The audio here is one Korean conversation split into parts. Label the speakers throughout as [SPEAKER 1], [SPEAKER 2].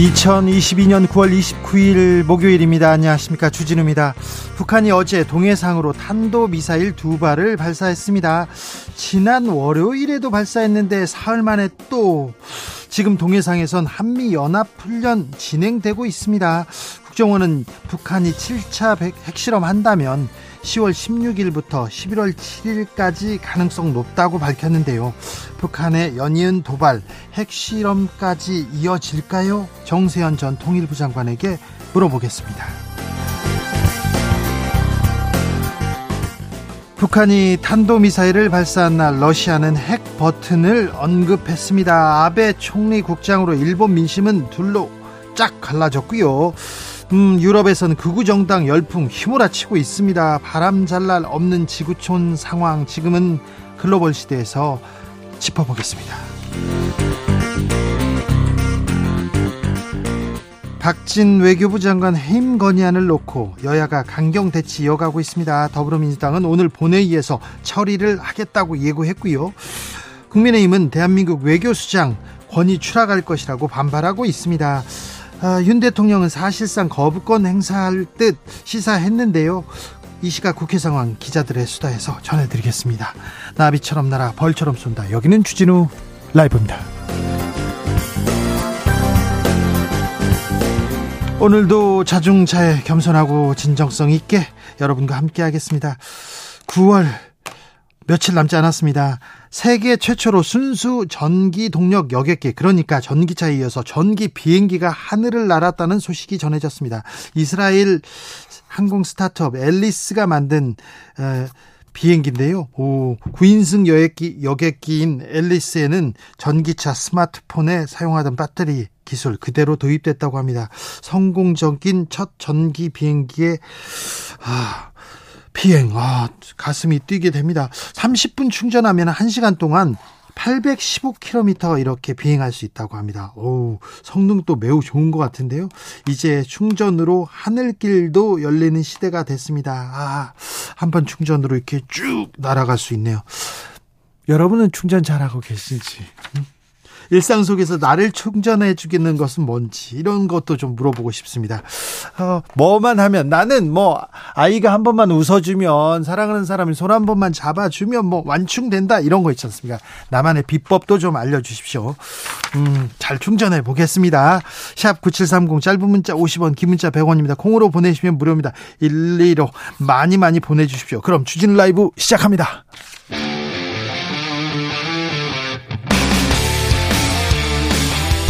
[SPEAKER 1] 2022년 9월 29일 목요일입니다. 안녕하십니까. 주진우입니다. 북한이 어제 동해상으로 탄도미사일 두 발을 발사했습니다. 지난 월요일에도 발사했는데 사흘 만에 또 지금 동해상에선 한미연합훈련 진행되고 있습니다. 국정원은 북한이 7차 핵실험 한다면 10월 16일부터 11월 7일까지 가능성 높다고 밝혔는데요. 북한의 연이은 도발, 핵실험까지 이어질까요? 정세현 전 통일부 장관에게 물어보겠습니다. 북한이 탄도미사일을 발사한 날 러시아는 핵 버튼을 언급했습니다. 아베 총리 국장으로 일본 민심은 둘로 쫙 갈라졌고요. 음, 유럽에선 극우 정당 열풍 휘몰아치고 있습니다. 바람 잘 날 없는 지구촌 상황 지금은 글로벌 시대에서 짚어보겠습니다. 박진 외교부 장관 해임 건의안을 놓고 여야가 강경 대치 이어가고 있습니다. 더불어민주당은 오늘 본회의에서 처리를 하겠다고 예고했고요. 국민의힘은 대한민국 외교수장 권위 추락할 것이라고 반발하고 있습니다. 아, 윤 대통령은 사실상 거부권 행사할 듯 시사했는데요. 이 시각 국회 상황 기자들의 수다에서 전해드리겠습니다. 나비처럼 날아 벌처럼 쏜다. 여기는 주진우 라이브입니다. 오늘도 자중차에 겸손하고 진정성 있게 여러분과 함께 하겠습니다. 9월 며칠 남지 않았습니다. 세계 최초로 순수 전기 동력 여객기 그러니까 전기차에 이어서 전기 비행기가 하늘을 날았다는 소식이 전해졌습니다. 이스라엘 항공 스타트업 앨리스가 만든 에, 비행기인데요. 오, 9인승 여객기, 여객기인 앨리스에는 전기차 스마트폰에 사용하던 배터리 기술 그대로 도입됐다고 합니다. 성공적인 첫 전기 비행기에 아, 비행, 아, 가슴이 뛰게 됩니다. 30분 충전하면 1시간 동안 815km 이렇게 비행할 수 있다고 합니다. 오, 성능도 매우 좋은 것 같은데요. 이제 충전으로 하늘길도 열리는 시대가 됐습니다. 아, 한 번 충전으로 이렇게 쭉 날아갈 수 있네요. 여러분은 충전 잘하고 계실지. 음? 일상 속에서 나를 충전해 주겠는 것은 뭔지 이런 것도 좀 물어보고 싶습니다. 어, 뭐만 하면 나는 뭐 아이가 한 번만 웃어주면 사랑하는 사람이 손 한 번만 잡아주면 뭐 완충된다 이런 거 있지 않습니까? 나만의 비법도 좀 알려주십시오. 음, 잘 충전해 보겠습니다. 샵 9730 짧은 문자 50원 긴 문자 100원입니다. 콩으로 보내시면 무료입니다. 1, 2로 많이 많이 보내주십시오. 그럼 주진 라이브 시작합니다.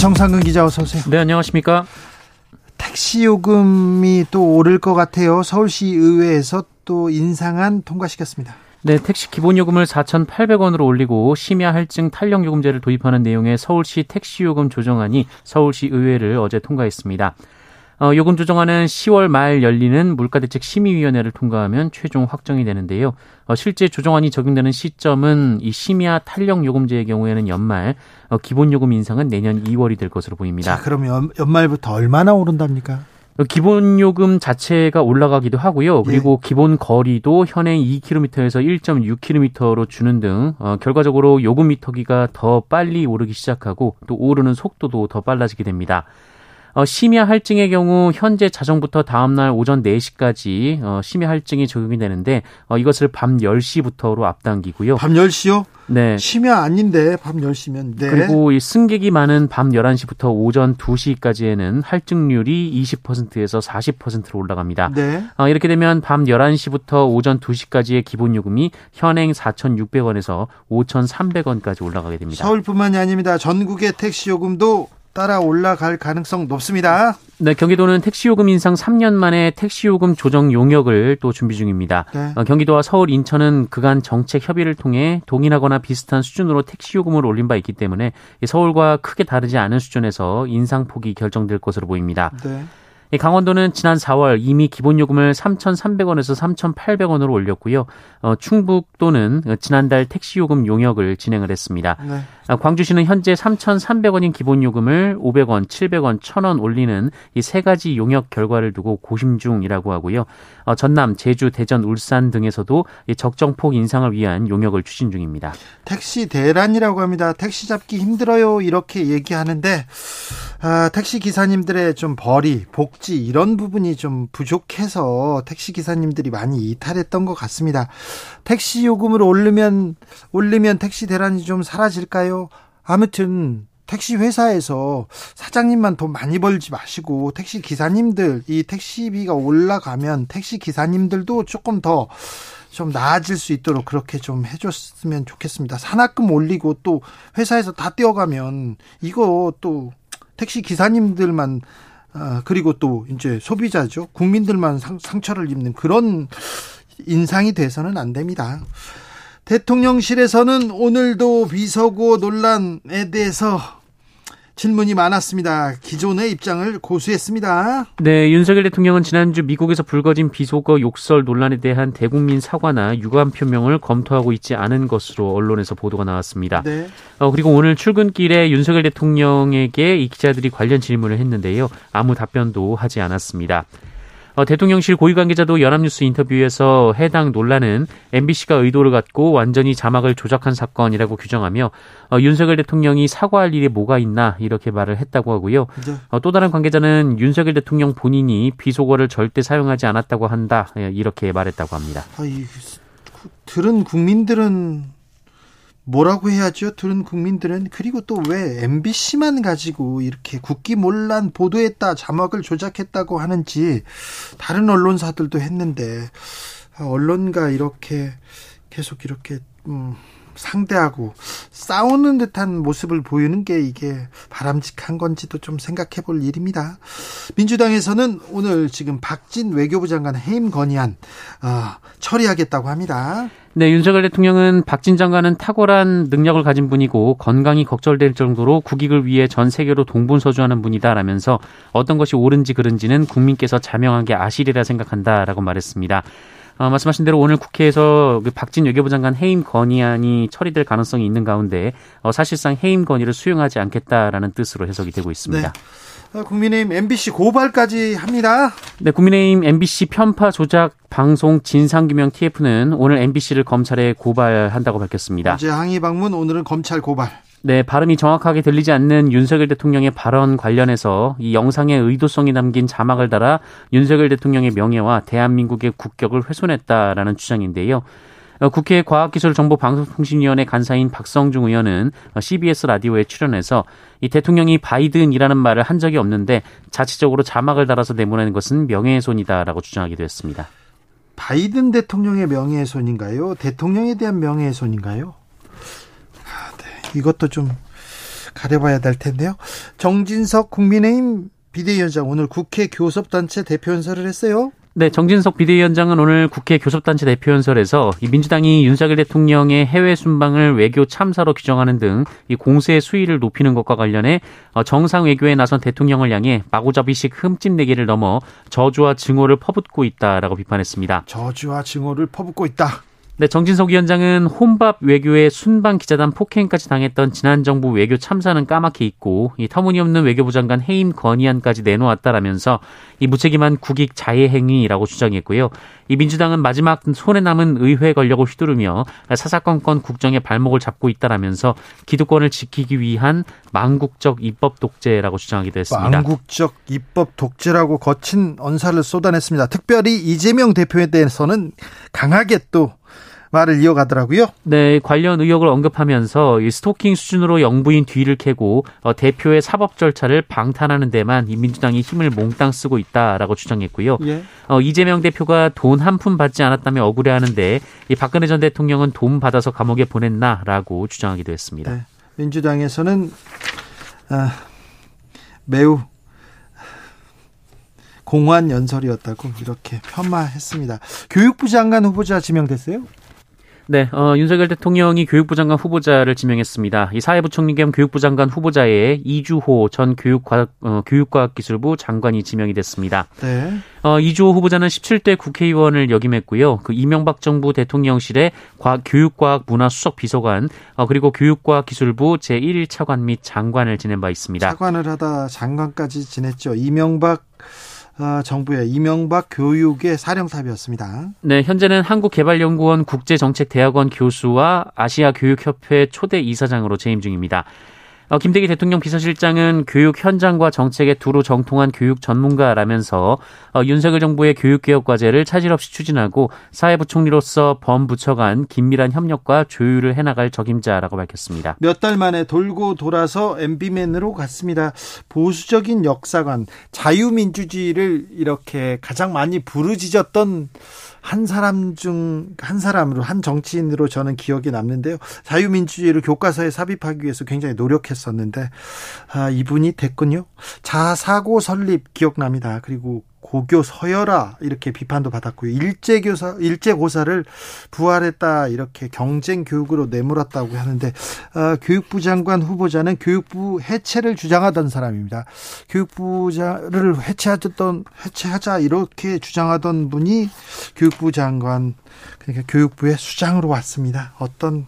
[SPEAKER 1] 정상근 기자 어서 오세요.
[SPEAKER 2] 네, 안녕하십니까?
[SPEAKER 1] 택시 요금이 또 오를 것 같아요. 서울시 의회에서 또 인상안 통과시켰습니다.
[SPEAKER 2] 네, 택시 기본 요금을 4,800원으로 올리고 심야 할증 탄력 요금제를 도입하는 내용의 서울시 택시 요금 조정안이 서울시 의회를 어제 통과했습니다. 어, 요금 조정안은 10월 말 열리는 물가대책 심의위원회를 통과하면 최종 확정이 되는데요. 어, 실제 조정안이 적용되는 시점은 이 심야 탄력 요금제의 경우에는 연말, 어, 기본 요금 인상은 내년 2월이 될 것으로 보입니다.
[SPEAKER 1] 자, 그럼 연, 연말부터 얼마나 오른답니까?
[SPEAKER 2] 어, 기본 요금 자체가 올라가기도 하고요. 그리고 예. 기본 거리도 현행 2km에서 1.6km로 주는 등 어, 결과적으로 요금 미터기가 더 빨리 오르기 시작하고 또 오르는 속도도 더 빨라지게 됩니다. 어, 심야 할증의 경우 현재 자정부터 다음날 오전 4시까지 어, 심야 할증이 적용이 되는데 어, 이것을 밤 10시부터로 앞당기고요.
[SPEAKER 1] 밤 10시요?
[SPEAKER 2] 네.
[SPEAKER 1] 심야 아닌데 밤 10시면 네.
[SPEAKER 2] 그리고 이 승객이 많은 밤 11시부터 오전 2시까지에는 할증률이 20%에서 40%로 올라갑니다.
[SPEAKER 1] 네.
[SPEAKER 2] 어, 이렇게 되면 밤 11시부터 오전 2시까지의 기본 요금이 현행 4,600원에서 5,300원까지 올라가게 됩니다.
[SPEAKER 1] 서울뿐만이 아닙니다. 전국의 택시 요금도 따라 올라갈 가능성 높습니다.
[SPEAKER 2] 네, 경기도는 택시요금 인상 3년 만에 택시요금 조정 용역을 또 준비 중입니다.
[SPEAKER 1] 네.
[SPEAKER 2] 어, 경기도와 서울, 인천은 그간 정책 협의를 통해 동일하거나 비슷한 수준으로 택시요금을 올린 바 있기 때문에 서울과 크게 다르지 않은 수준에서 인상폭이 결정될 것으로 보입니다.
[SPEAKER 1] 네.
[SPEAKER 2] 이 강원도는 지난 4월 이미 기본 요금을 3,300원에서 3,800원으로 올렸고요. 어, 충북도는 지난달 택시 요금 용역을 진행을 했습니다.
[SPEAKER 1] 네.
[SPEAKER 2] 아, 광주시는 현재 3,300원인 기본 요금을 500원, 700원, 1,000원 올리는 이 세 가지 용역 결과를 두고 고심 중이라고 하고요. 어, 전남, 제주, 대전, 울산 등에서도 이 적정폭 인상을 위한 용역을 추진 중입니다.
[SPEAKER 1] 택시 대란이라고 합니다. 택시 잡기 힘들어요. 이렇게 얘기하는데 아, 택시 기사님들의 좀 벌이, 복지 이런 부분이 좀 부족해서 택시 기사님들이 많이 이탈했던 것 같습니다. 택시 요금을 올리면 올리면 택시 대란이 좀 사라질까요? 아무튼 택시 회사에서 사장님만 돈 많이 벌지 마시고 택시 기사님들 이 택시비가 올라가면 택시 기사님들도 조금 더 좀 나아질 수 있도록 그렇게 좀 해줬으면 좋겠습니다. 산학금 올리고 또 회사에서 다 떼어가면 이거 또 택시 기사님들만 아, 그리고 또 이제 소비자죠 국민들만 상, 상처를 입는 그런 인상이 돼서는 안 됩니다. 대통령실에서는 오늘도 비서고 논란에 대해서 질문이 많았습니다. 기존의 입장을 고수했습니다.
[SPEAKER 2] 네, 윤석열 대통령은 지난주 미국에서 불거진 비속어 욕설 논란에 대한 대국민 사과나 유감 표명을 검토하고 있지 않은 것으로 언론에서 보도가 나왔습니다.
[SPEAKER 1] 네.
[SPEAKER 2] 어, 그리고 오늘 출근길에 윤석열 대통령에게 이 기자들이 관련 질문을 했는데요. 아무 답변도 하지 않았습니다. 어, 대통령실 고위 관계자도 연합뉴스 인터뷰에서 해당 논란은 MBC가 의도를 갖고 완전히 자막을 조작한 사건이라고 규정하며 어, 윤석열 대통령이 사과할 일이 뭐가 있나 이렇게 말을 했다고 하고요.
[SPEAKER 1] 네.
[SPEAKER 2] 어, 또 다른 관계자는 윤석열 대통령 본인이 비속어를 절대 사용하지 않았다고 한다 예, 이렇게 말했다고 합니다.
[SPEAKER 1] 아, 이, 들은 국민들은 뭐라고 해야죠? 들은 국민들은 그리고 또 왜 MBC만 가지고 이렇게 국기몰란 보도했다 자막을 조작했다고 하는지 다른 언론사들도 했는데 아, 언론과 이렇게 계속 이렇게 음, 상대하고 싸우는 듯한 모습을 보이는 게 이게 바람직한 건지도 좀 생각해 볼 일입니다. 민주당에서는 오늘 지금 박진 외교부 장관 해임 건의안 어, 처리하겠다고 합니다.
[SPEAKER 2] 네, 윤석열 대통령은 박진 장관은 탁월한 능력을 가진 분이고 건강이 걱정될 정도로 국익을 위해 전 세계로 동분서주하는 분이다라면서 어떤 것이 옳은지 그른지는 국민께서 자명하게 아시리라 생각한다라고 말했습니다. 어, 말씀하신 대로 오늘 국회에서 그 박진 외교부 장관 해임 건의안이 처리될 가능성이 있는 가운데 어, 사실상 해임 건의를 수용하지 않겠다라는 뜻으로 해석이 되고 있습니다.
[SPEAKER 1] 네. 국민의힘 MBC 고발까지 합니다.
[SPEAKER 2] 네, 국민의힘 MBC 편파 조작 방송 진상규명 TF는 오늘 MBC를 검찰에 고발한다고 밝혔습니다.
[SPEAKER 1] 어제 항의 방문, 오늘은 검찰 고발.
[SPEAKER 2] 네, 발음이 정확하게 들리지 않는 윤석열 대통령의 발언 관련해서 이 영상의 의도성이 담긴 자막을 달아 윤석열 대통령의 명예와 대한민국의 국격을 훼손했다라는 주장인데요. 어, 국회 과학기술정보방송통신위원회 간사인 박성중 의원은 CBS 라디오에 출연해서 이 대통령이 바이든이라는 말을 한 적이 없는데 자체적으로 자막을 달아서 내보내는 것은 명예훼손이다라고 주장하기도 했습니다.
[SPEAKER 1] 바이든 대통령의 명예훼손인가요? 대통령에 대한 명예훼손인가요? 이것도 좀 가려봐야 될 텐데요. 정진석 국민의힘 비대위원장 오늘 국회 교섭단체 대표연설을 했어요.
[SPEAKER 2] 네, 정진석 비대위원장은 오늘 국회 교섭단체 대표연설에서 이 민주당이 윤석열 대통령의 해외 순방을 외교 참사로 규정하는 등 이 공세 수위를 높이는 것과 관련해 어, 정상 외교에 나선 대통령을 향해 마구잡이식 흠집내기를 넘어 저주와 증오를 퍼붓고 있다라고 비판했습니다.
[SPEAKER 1] 저주와 증오를 퍼붓고 있다.
[SPEAKER 2] 네, 정진석 위원장은 혼밥 외교에 순방 기자단 폭행까지 당했던 지난 정부 외교 참사는 까맣게 잊고 이 터무니없는 외교부 장관 해임 건의안까지 내놓았다라면서 이 무책임한 국익 자해 행위라고 주장했고요. 이 민주당은 마지막 손에 남은 의회 권력을 휘두르며 사사건건 국정의 발목을 잡고 있다라면서 기득권을 지키기 위한 망국적 입법 독재라고 주장하기도 했습니다.
[SPEAKER 1] 망국적 입법 독재라고 거친 언사를 쏟아냈습니다. 특별히 이재명 대표에 대해서는 강하게 또 말을 이어가더라고요.
[SPEAKER 2] 네, 관련 의혹을 언급하면서 이 스토킹 수준으로 영부인 뒤를 캐고 어, 대표의 사법 절차를 방탄하는 데만 이 민주당이 힘을 몽땅 쓰고 있다라고 주장했고요. 예. 어, 이재명 대표가 돈 한 푼 받지 않았다며 억울해하는데 이 박근혜 전 대통령은 돈 받아서 감옥에 보냈나라고 주장하기도 했습니다. 네,
[SPEAKER 1] 민주당에서는 아, 매우 공허한 연설이었다고 이렇게 폄하했습니다. 교육부 장관 후보자 지명됐어요?
[SPEAKER 2] 네, 어, 윤석열 대통령이 교육부 장관 후보자를 지명했습니다. 이 사회부 총리 겸 교육부 장관 후보자에 이주호 전 교육과학, 어, 교육과학기술부 장관이 지명이 됐습니다. 네. 어, 이주호 후보자는 17대 국회의원을 역임했고요. 그 이명박 정부 대통령실의 과, 교육과학문화수석 비서관, 어, 그리고 교육과학기술부 제1차관 및 장관을 지낸 바 있습니다.
[SPEAKER 1] 차관을 하다 장관까지 지냈죠. 이명박 어, 정부의 이명박 교육의 사령탑이었습니다.
[SPEAKER 2] 네, 현재는 한국개발연구원 국제정책대학원 교수와 아시아교육협회 초대 이사장으로 재임 중입니다. 어, 김대기 대통령 비서실장은 교육 현장과 정책에 두루 정통한 교육 전문가라면서 어, 윤석열 정부의 교육개혁 과제를 차질 없이 추진하고 사회부총리로서 범부처 간 긴밀한 협력과 조율을 해나갈 적임자라고 밝혔습니다.
[SPEAKER 1] 몇 달 만에 돌고 돌아서 MB맨으로 갔습니다. 보수적인 역사관, 자유민주주의를 이렇게 가장 많이 부르짖었던 한 사람 중 한 사람으로 한 정치인으로 저는 기억이 남는데요. 자유민주주의를 교과서에 삽입하기 위해서 굉장히 노력했었는데 아, 이분이 됐군요. 자사고 설립 기억납니다. 그리고 고교 서열화 이렇게 비판도 받았고요. 일제 교사 일제 고사를 부활했다 이렇게 경쟁 교육으로 내몰았다고 하는데 어, 교육부 장관 후보자는 교육부 해체를 주장하던 사람입니다. 교육부자를 해체하던 해체하자 이렇게 주장하던 분이 교육부 장관 그러니까 교육부의 수장으로 왔습니다. 어떤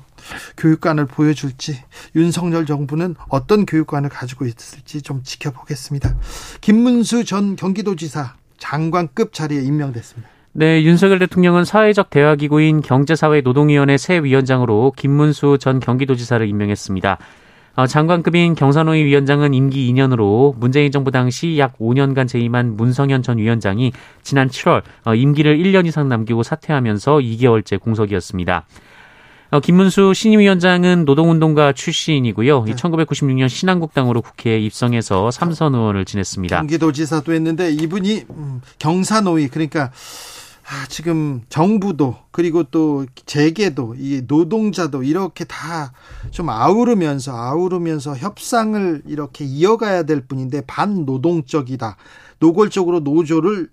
[SPEAKER 1] 교육관을 보여줄지 윤석열 정부는 어떤 교육관을 가지고 있을지 좀 지켜보겠습니다. 김문수 전 경기도지사 장관급 자리에 임명됐습니다.
[SPEAKER 2] 네, 윤석열 대통령은 사회적 대화기구인 경제사회노동위원회 새 위원장으로 김문수 전 경기도지사를 임명했습니다. 어, 장관급인 경산호위 위원장은 임기 2년으로 문재인 정부 당시 약 5년간 재임한 문성현 전 위원장이 지난 7월 어, 임기를 1년 이상 남기고 사퇴하면서 2개월째 공석이었습니다. 어, 김문수 신임위원장은 노동운동가 출신이고요. 네. 1996년 신한국당으로 국회에 입성해서 삼선 의원을 지냈습니다.
[SPEAKER 1] 경기도지사도 했는데 이분이 음, 경사노위 그러니까 아, 지금 정부도 그리고 또 재계도 이 노동자도 이렇게 다 좀 아우르면서 아우르면서 협상을 이렇게 이어가야 될 뿐인데 반노동적이다. 노골적으로 노조를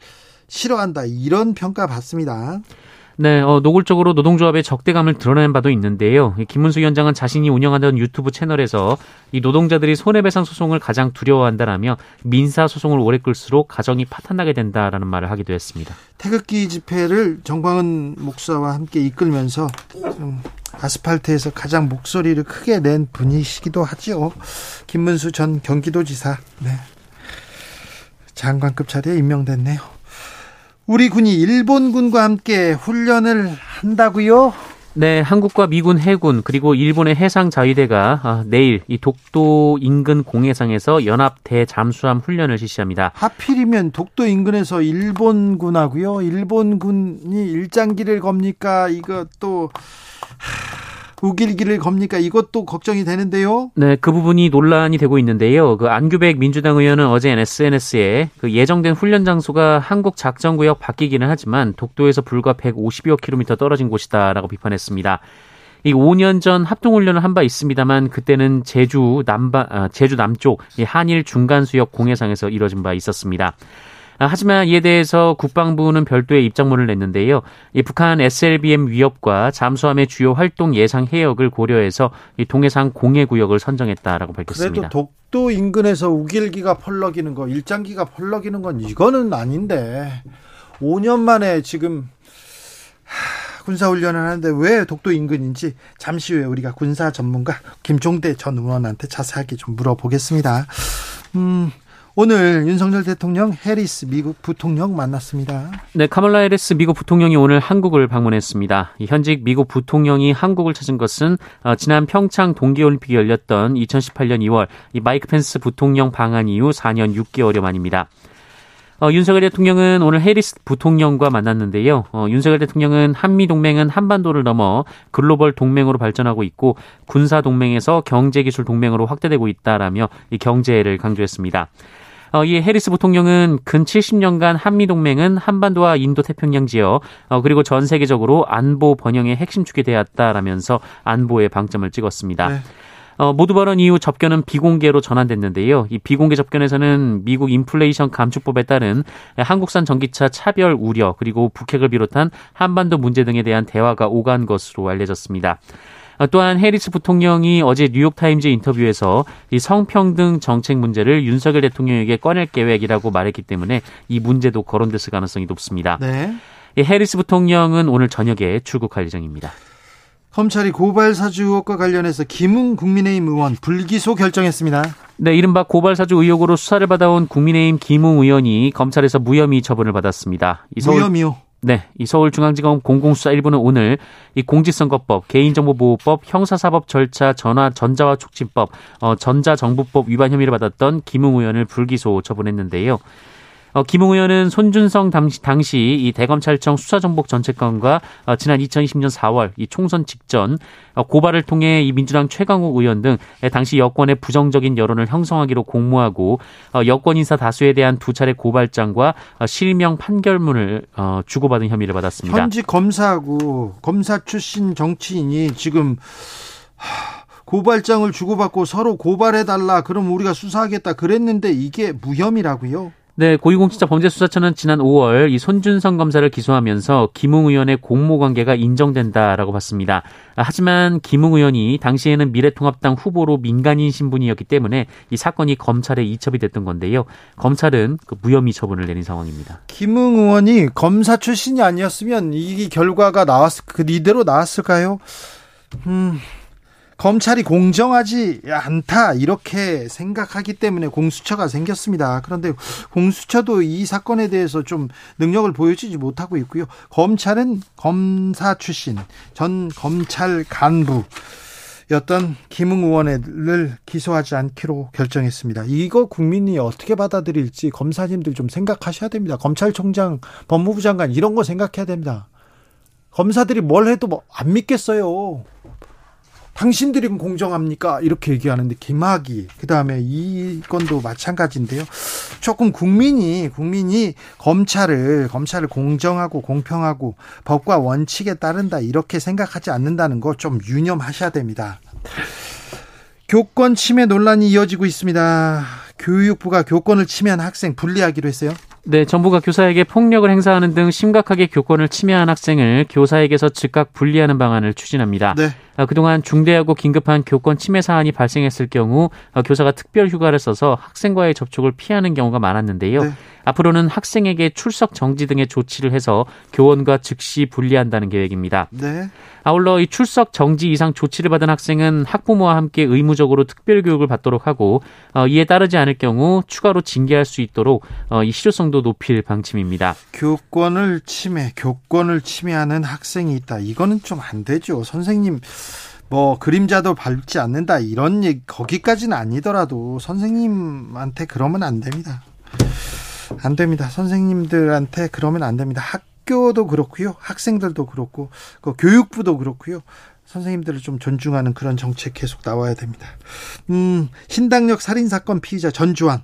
[SPEAKER 1] 싫어한다. 이런 평가 받습니다.
[SPEAKER 2] 네, 어, 노골적으로 노동조합의 적대감을 드러낸 바도 있는데요. 김문수 위원장은 자신이 운영하던 유튜브 채널에서 이 노동자들이 손해배상 소송을 가장 두려워한다라며 민사 소송을 오래 끌수록 가정이 파탄나게 된다라는 말을 하기도 했습니다.
[SPEAKER 1] 태극기 집회를 정광은 목사와 함께 이끌면서 아스팔트에서 가장 목소리를 크게 낸 분이시기도 하지요. 김문수 전 경기도지사. 네. 장관급 자리에 임명됐네요. 우리 군이 일본군과 함께 훈련을 한다고요?
[SPEAKER 2] 네, 한국과 미군 해군 그리고 일본의 해상 자위대가 아, 내일 이 독도 인근 공해상에서 연합 대잠수함 훈련을 실시합니다.
[SPEAKER 1] 하필이면 독도 인근에서 일본군하고요. 일본군이 일장기를 겁니까? 이것도 우길기를 겁니까? 이것도 걱정이 되는데요.
[SPEAKER 2] 네, 그 부분이 논란이 되고 있는데요. 그 안규백 민주당 의원은 어제 SNS에 그 예정된 훈련 장소가 한국 작전 구역 바뀌기는 하지만 독도에서 불과 150여 킬로미터 떨어진 곳이다라고 비판했습니다. 이 5년 전 합동훈련을 한 바 있습니다만 그때는 제주 남바 아, 제주 남쪽 한일 중간 수역 공해상에서 이뤄진 바 있었습니다. 아, 하지만 이에 대해서 국방부는 별도의 입장문을 냈는데요. 이 북한 SLBM 위협과 잠수함의 주요 활동 예상 해역을 고려해서 이 동해상 공해 구역을 선정했다라고 밝혔습니다.
[SPEAKER 1] 그래도 독도 인근에서 우길기가 펄럭이는 거, 일장기가 펄럭이는 건 이거는 아닌데 5년 만에 지금 군사훈련을 하는데 왜 독도 인근인지 잠시 후에 우리가 군사 전문가 김종대 전 의원한테 자세하게 좀 물어보겠습니다. 음, 오늘 윤석열 대통령 해리스 미국 부통령 만났습니다.
[SPEAKER 2] 네, 카멀라 해리스 미국 부통령이 오늘 한국을 방문했습니다. 현직 미국 부통령이 한국을 찾은 것은 어, 지난 평창 동계올림픽이 열렸던 2018년 2월 이 마이크 펜스 부통령 방한 이후 4년 6개월여 만입니다. 어, 윤석열 대통령은 오늘 해리스 부통령과 만났는데요. 어, 윤석열 대통령은 한미 동맹은 한반도를 넘어 글로벌 동맹으로 발전하고 있고 군사 동맹에서 경제 기술 동맹으로 확대되고 있다라며 이 경제를 강조했습니다. 어, 이 해리스 부통령은 근 70년간 한미 동맹은 한반도와 인도 태평양 지역 어, 그리고 전 세계적으로 안보 번영의 핵심 축이 되었다라면서 안보에 방점을 찍었습니다. 네. 어, 모두 발언 이후 접견은 비공개로 전환됐는데요. 이 비공개 접견에서는 미국 인플레이션 감축법에 따른 한국산 전기차 차별 우려 그리고 북핵을 비롯한 한반도 문제 등에 대한 대화가 오간 것으로 알려졌습니다. 어, 또한 해리스 부통령이 어제 뉴욕타임즈 인터뷰에서 이 성평등 정책 문제를 윤석열 대통령에게 꺼낼 계획이라고 말했기 때문에 이 문제도 거론됐을 가능성이 높습니다. 네. 이 해리스 부통령은 오늘 저녁에 출국할 예정입니다.
[SPEAKER 1] 검찰이 고발 사주 의혹과 관련해서 김웅 국민의힘 의원 불기소 결정했습니다.
[SPEAKER 2] 네, 이른바 고발 사주 의혹으로 수사를 받아온 국민의힘 김웅 의원이 검찰에서 무혐의 처분을 받았습니다.
[SPEAKER 1] 무혐의요?
[SPEAKER 2] 네, 이 서울중앙지검 공공수사 1부는 오늘 이 공직선거법, 개인정보보호법, 형사사법 절차 전화 전자화 촉진법, 어, 전자정부법 위반 혐의를 받았던 김웅 의원을 불기소 처분했는데요. 어, 김웅 의원은 손준성 당시, 당시 이 대검찰청 수사정복 전체권과 어, 지난 2020년 4월 이 총선 직전 어, 고발을 통해 이 민주당 최강욱 의원 등 당시 여권의 부정적인 여론을 형성하기로 공모하고 어, 여권 인사 다수에 대한 두 차례 고발장과 어, 실명 판결문을 어, 주고받은 혐의를 받았습니다.
[SPEAKER 1] 현직 검사하고 검사 출신 정치인이 지금 고발장을 주고받고 서로 고발해달라 그럼 우리가 수사하겠다 그랬는데 이게 무혐의라고요?
[SPEAKER 2] 네, 고위공직자 범죄수사처는 지난 5월 이 손준성 검사를 기소하면서 김웅 의원의 공모 관계가 인정된다라고 봤습니다. 하지만 김웅 의원이 당시에는 미래통합당 후보로 민간인 신분이었기 때문에 이 사건이 검찰에 이첩이 됐던 건데요. 검찰은 그 무혐의 처분을 내린 상황입니다.
[SPEAKER 1] 김웅 의원이 검사 출신이 아니었으면 이 결과가 나왔 그 이대로 나왔을까요? 음. 검찰이 공정하지 않다 이렇게 생각하기 때문에 공수처가 생겼습니다. 그런데 공수처도 이 사건에 대해서 좀 능력을 보여주지 못하고 있고요. 검찰은 검사 출신 전 검찰 간부 였던 김웅 의원을 기소하지 않기로 결정했습니다. 이거 국민이 어떻게 받아들일지 검사님들 좀 생각하셔야 됩니다. 검찰총장, 법무부 장관 이런 거 생각해야 됩니다. 검사들이 뭘 해도 뭐 안 믿겠어요. 당신들이 공정합니까? 이렇게 얘기하는데 김학이 그다음에 이 건도 마찬가지인데요. 조금 국민이 국민이 검찰을 검찰을 공정하고 공평하고 법과 원칙에 따른다 이렇게 생각하지 않는다는 거 좀 유념하셔야 됩니다. 교권 침해 논란이 이어지고 있습니다. 교육부가 교권을 침해한 학생 분리하기로 했어요.
[SPEAKER 2] 네, 정부가 교사에게 폭력을 행사하는 등 심각하게 교권을 침해한 학생을 교사에게서 즉각 분리하는 방안을 추진합니다. 네. 아, 그동안 중대하고 긴급한 교권 침해 사안이 발생했을 경우 어, 교사가 특별 휴가를 써서 학생과의 접촉을 피하는 경우가 많았는데요. 네. 앞으로는 학생에게 출석 정지 등의 조치를 해서 교원과 즉시 분리한다는 계획입니다. 네. 아울러 이 출석 정지 이상 조치를 받은 학생은 학부모와 함께 의무적으로 특별 교육을 받도록 하고 어, 이에 따르지 않을 경우 추가로 징계할 수 있도록 어, 이 실효성도 높일 방침입니다.
[SPEAKER 1] 교권을 침해, 교권을 침해하는 학생이 있다. 이거는 좀 안 되죠. 선생님 뭐 그림자도 밟지 않는다 이런 얘기 거기까지는 아니더라도 선생님한테 그러면 안 됩니다. 안 됩니다. 선생님들한테 그러면 안 됩니다. 학교도 그렇고요. 학생들도 그렇고 그 교육부도 그렇고요. 선생님들을 좀 존중하는 그런 정책 계속 나와야 됩니다. 음, 신당역 살인 사건 피의자 전주환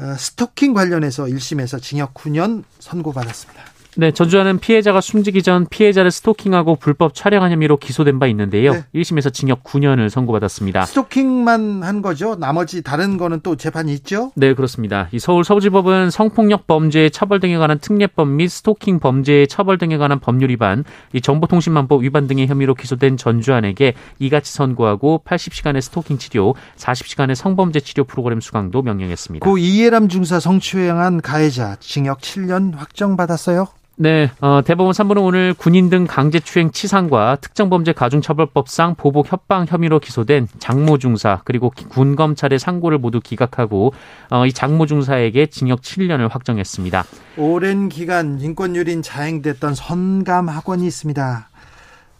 [SPEAKER 1] 어, 스토킹 관련해서 1심에서 징역 9년 선고받았습니다.
[SPEAKER 2] 네, 전주환은 피해자가 숨지기 전 피해자를 스토킹하고 불법 촬영한 혐의로 기소된 바 있는데요. 네. 1심에서 징역 9년을 선고받았습니다.
[SPEAKER 1] 스토킹만 한 거죠? 나머지 다른 거는 또 재판이 있죠?
[SPEAKER 2] 네, 그렇습니다. 이 서울 서부지법은 성폭력 범죄의 처벌 등에 관한 특례법 및 스토킹 범죄의 처벌 등에 관한 법률 위반, 이 정보통신망법 위반 등의 혐의로 기소된 전주환에게 이같이 선고하고 80시간의 스토킹 치료, 40시간의 성범죄 치료 프로그램 수강도 명령했습니다.
[SPEAKER 1] 고 이해람 중사 성추행한 가해자 징역 7년 확정받았어요?
[SPEAKER 2] 네, 어, 대법원 3부는 오늘 군인 등 강제추행 치상과 특정범죄 가중처벌법상 보복 협방 혐의로 기소된 장모 중사 그리고 군 검찰의 상고를 모두 기각하고 어, 이 장모 중사에게 징역 7년을 확정했습니다.
[SPEAKER 1] 오랜 기간 인권유린 자행됐던 선감 학원이 있습니다.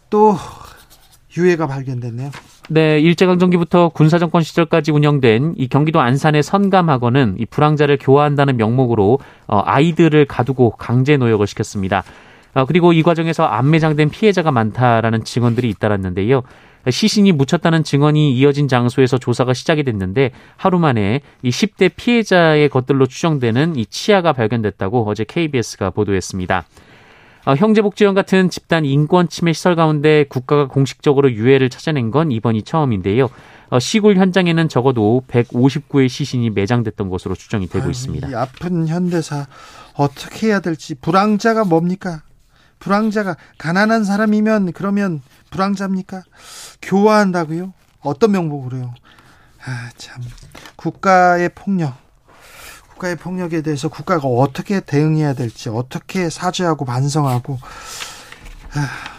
[SPEAKER 1] 또 유해가 발견됐네요.
[SPEAKER 2] 네, 일제강점기부터 군사정권 시절까지 운영된 이 경기도 안산의 선감학원은 이 불황자를 교화한다는 명목으로 어, 아이들을 가두고 강제 노역을 시켰습니다. 어, 그리고 이 과정에서 안매장된 피해자가 많다라는 증언들이 잇따랐는데요. 시신이 묻혔다는 증언이 이어진 장소에서 조사가 시작이 됐는데 하루 만에 이 10대 피해자의 것들로 추정되는 이 치아가 발견됐다고 어제 KBS가 보도했습니다. 어, 형제복지원 같은 집단 인권 침해 시설 가운데 국가가 공식적으로 유해를 찾아낸 건 이번이 처음인데요. 어, 시골 현장에는 적어도 159의 시신이 매장됐던 것으로 추정이 되고 아유, 있습니다.
[SPEAKER 1] 이 아픈 현대사 어떻게 해야 될지 불황자가 뭡니까? 불황자가 가난한 사람이면 그러면 불황자입니까? 교화한다고요? 어떤 명목으로요? 아, 참. 국가의 폭력. 국가의 폭력에 대해서 국가가 어떻게 대응해야 될지, 어떻게 사죄하고 반성하고, 아,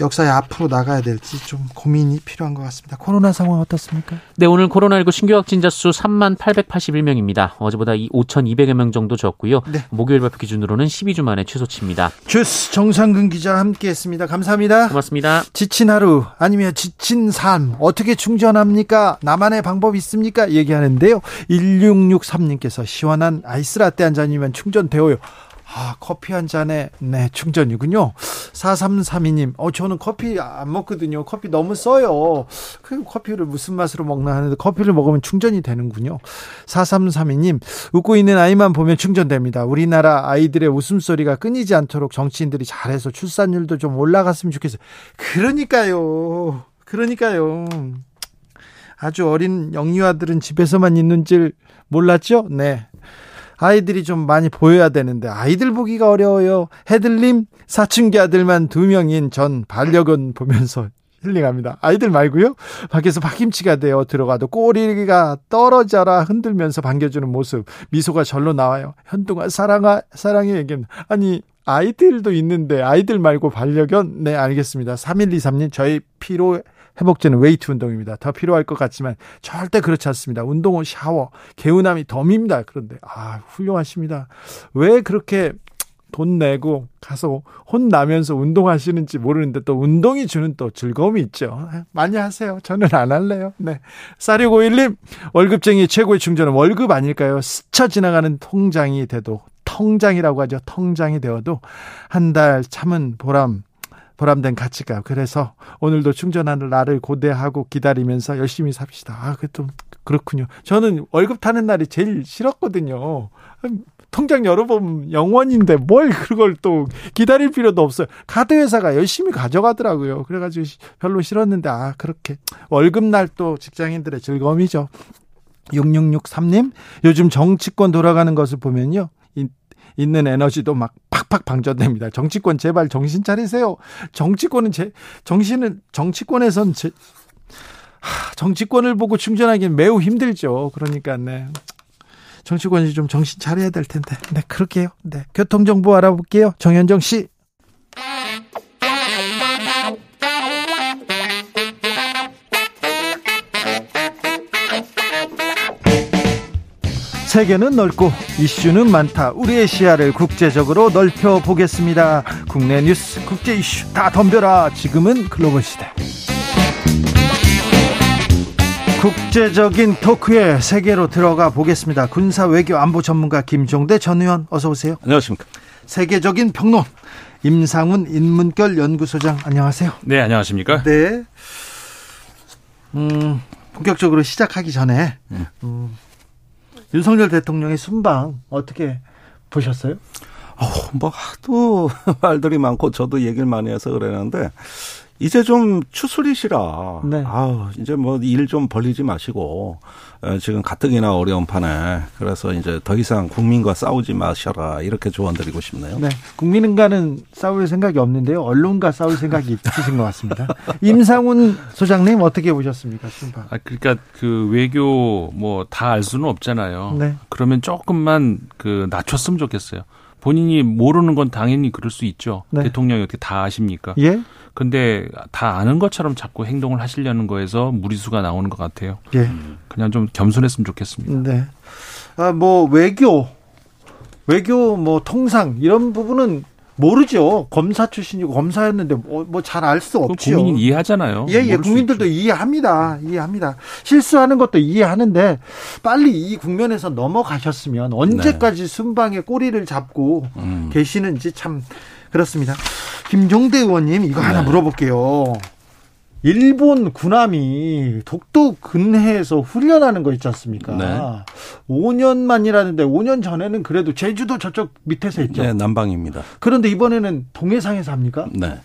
[SPEAKER 1] 역사에 앞으로 나가야 될지 좀 고민이 필요한 것 같습니다. 코로나 상황 어떻습니까?
[SPEAKER 2] 네, 오늘 코로나19 신규 확진자 수 3만 881명입니다. 어제보다 5,200여 명 정도 적고요. 네. 목요일 발표 기준으로는 12주 만에 최소치입니다.
[SPEAKER 1] 주스 정상근 기자 함께했습니다. 감사합니다.
[SPEAKER 2] 고맙습니다.
[SPEAKER 1] 지친 하루 아니면 지친 삶 어떻게 충전합니까? 나만의 방법 있습니까? 얘기하는데요. 1663님께서 시원한 아이스라떼 한 잔이면 충전되어요. 아, 커피 한 잔에, 네, 충전이군요. 4332님, 어, 저는 커피 안 먹거든요. 커피 너무 써요. 그 커피를 무슨 맛으로 먹나 하는데 커피를 먹으면 충전이 되는군요. 4332님, 웃고 있는 아이만 보면 충전됩니다. 우리나라 아이들의 웃음소리가 끊이지 않도록 정치인들이 잘해서 출산율도 좀 올라갔으면 좋겠어요. 그러니까요. 그러니까요. 아주 어린 영유아들은 집에서만 있는 줄 몰랐죠? 네. 아이들이 좀 많이 보여야 되는데 아이들 보기가 어려워요. 해들님 사춘기 아들만 두 명인 전 반려견 보면서 힐링합니다. 아이들 말고요. 밖에서 박김치가 되어 들어가도 꼬리가 떨어져라 흔들면서 반겨주는 모습. 미소가 절로 나와요. 현동아 사랑아 사랑해 얘기합니다. 아니 아이들도 있는데 아이들 말고 반려견? 네 알겠습니다. 3123님 저희 피로 회복제는 웨이트 운동입니다. 더 피로할 것 같지만 절대 그렇지 않습니다. 운동 후 샤워, 개운함이 덤입니다. 그런데 아 훌륭하십니다. 왜 그렇게 돈 내고 가서 혼나면서 운동하시는지 모르는데 또 운동이 주는 또 즐거움이 있죠. 많이 하세요. 저는 안 할래요. 네. 쌀이5일님 월급쟁이 최고의 충전은 월급 아닐까요? 스쳐 지나가는 텅장이 돼도 텅장이라고 하죠. 텅장이 되어도 한 달 참은 보람 보람된 가치가 그래서 오늘도 충전하는 날을 고대하고 기다리면서 열심히 삽시다. 아, 그또 그렇군요. 저는 월급 타는 날이 제일 싫었거든요. 통장 열어보면 영원인데 뭘 그걸 또 기다릴 필요도 없어요. 카드 회사가 열심히 가져가더라고요. 그래가지고 별로 싫었는데 아 그렇게 월급날 또 직장인들의 즐거움이죠. 6663님 요즘 정치권 돌아가는 것을 보면요. 있는 에너지도 막 팍팍 방전됩니다. 정치권 제발 정신 차리세요. 정치권은 제 정신은 정치권에선 제 하, 정치권을 보고 충전하기는 매우 힘들죠. 그러니까 네. 정치권이 좀 정신 차려야 될 텐데. 네, 그렇게요. 네. 교통 정보 알아볼게요. 정현정 씨. 세계는 넓고 이슈는 많다. 우리의 시야를 국제적으로 넓혀 보겠습니다. 국내 뉴스, 국제 이슈 다 덤벼라. 지금은 글로벌 시대. 국제적인 토크의 세계로 들어가 보겠습니다. 군사 외교 안보 전문가 김종대 전 의원 어서 오세요.
[SPEAKER 3] 안녕하십니까.
[SPEAKER 1] 세계적인 평론 임상훈 인문결 연구소장 안녕하세요.
[SPEAKER 3] 네, 안녕하십니까?
[SPEAKER 1] 네. 음, 본격적으로 시작하기 전에 네. 음, 윤석열 대통령의 순방 어떻게 보셨어요?
[SPEAKER 3] 어, 뭐 하도 말들이 많고 저도 얘기를 많이 해서 그러는데 이제 좀 추스리시라. 네. 아우 이제 뭐 일 좀 벌리지 마시고 어, 지금 가뜩이나 어려운 판에 그래서 이제 더 이상 국민과 싸우지 마셔라 이렇게 조언드리고 싶네요.
[SPEAKER 1] 네, 국민과는 싸울 생각이 없는데요. 언론과 싸울 생각이 있으신 것 같습니다. 임상훈 소장님 어떻게 보셨습니까, 순방?
[SPEAKER 4] 아 그러니까 그 외교 뭐 다 알 수는 없잖아요. 네. 그러면 조금만 그 낮췄으면 좋겠어요. 본인이 모르는 건 당연히 그럴 수 있죠. 네. 대통령이 어떻게 다 아십니까?
[SPEAKER 1] 예.
[SPEAKER 4] 근데 다 아는 것처럼 자꾸 행동을 하시려는 거에서 무리수가 나오는 것 같아요.
[SPEAKER 1] 예.
[SPEAKER 4] 그냥 좀 겸손했으면 좋겠습니다.
[SPEAKER 1] 네. 아, 뭐 외교, 외교 뭐 통상 이런 부분은 모르죠. 검사 출신이고 검사였는데 뭐 잘 알수 없죠.
[SPEAKER 4] 국민이 이해하잖아요.
[SPEAKER 1] 예, 예. 국민들도 이해합니다. 이해합니다. 실수하는 것도 이해하는데 빨리 이 국면에서 넘어가셨으면 언제까지 네. 순방에 꼬리를 잡고 음. 계시는지 참 그렇습니다. 김종대 의원님 이거 하나 네. 물어볼게요. 일본 군함이 독도 근해에서 훈련하는 거 있지 않습니까? 네. 5년 만이라는데 5년 전에는 그래도 제주도 저쪽 밑에서 했죠.
[SPEAKER 3] 네, 남방입니다.
[SPEAKER 1] 그런데 이번에는 동해상에서 합니까?
[SPEAKER 3] 네.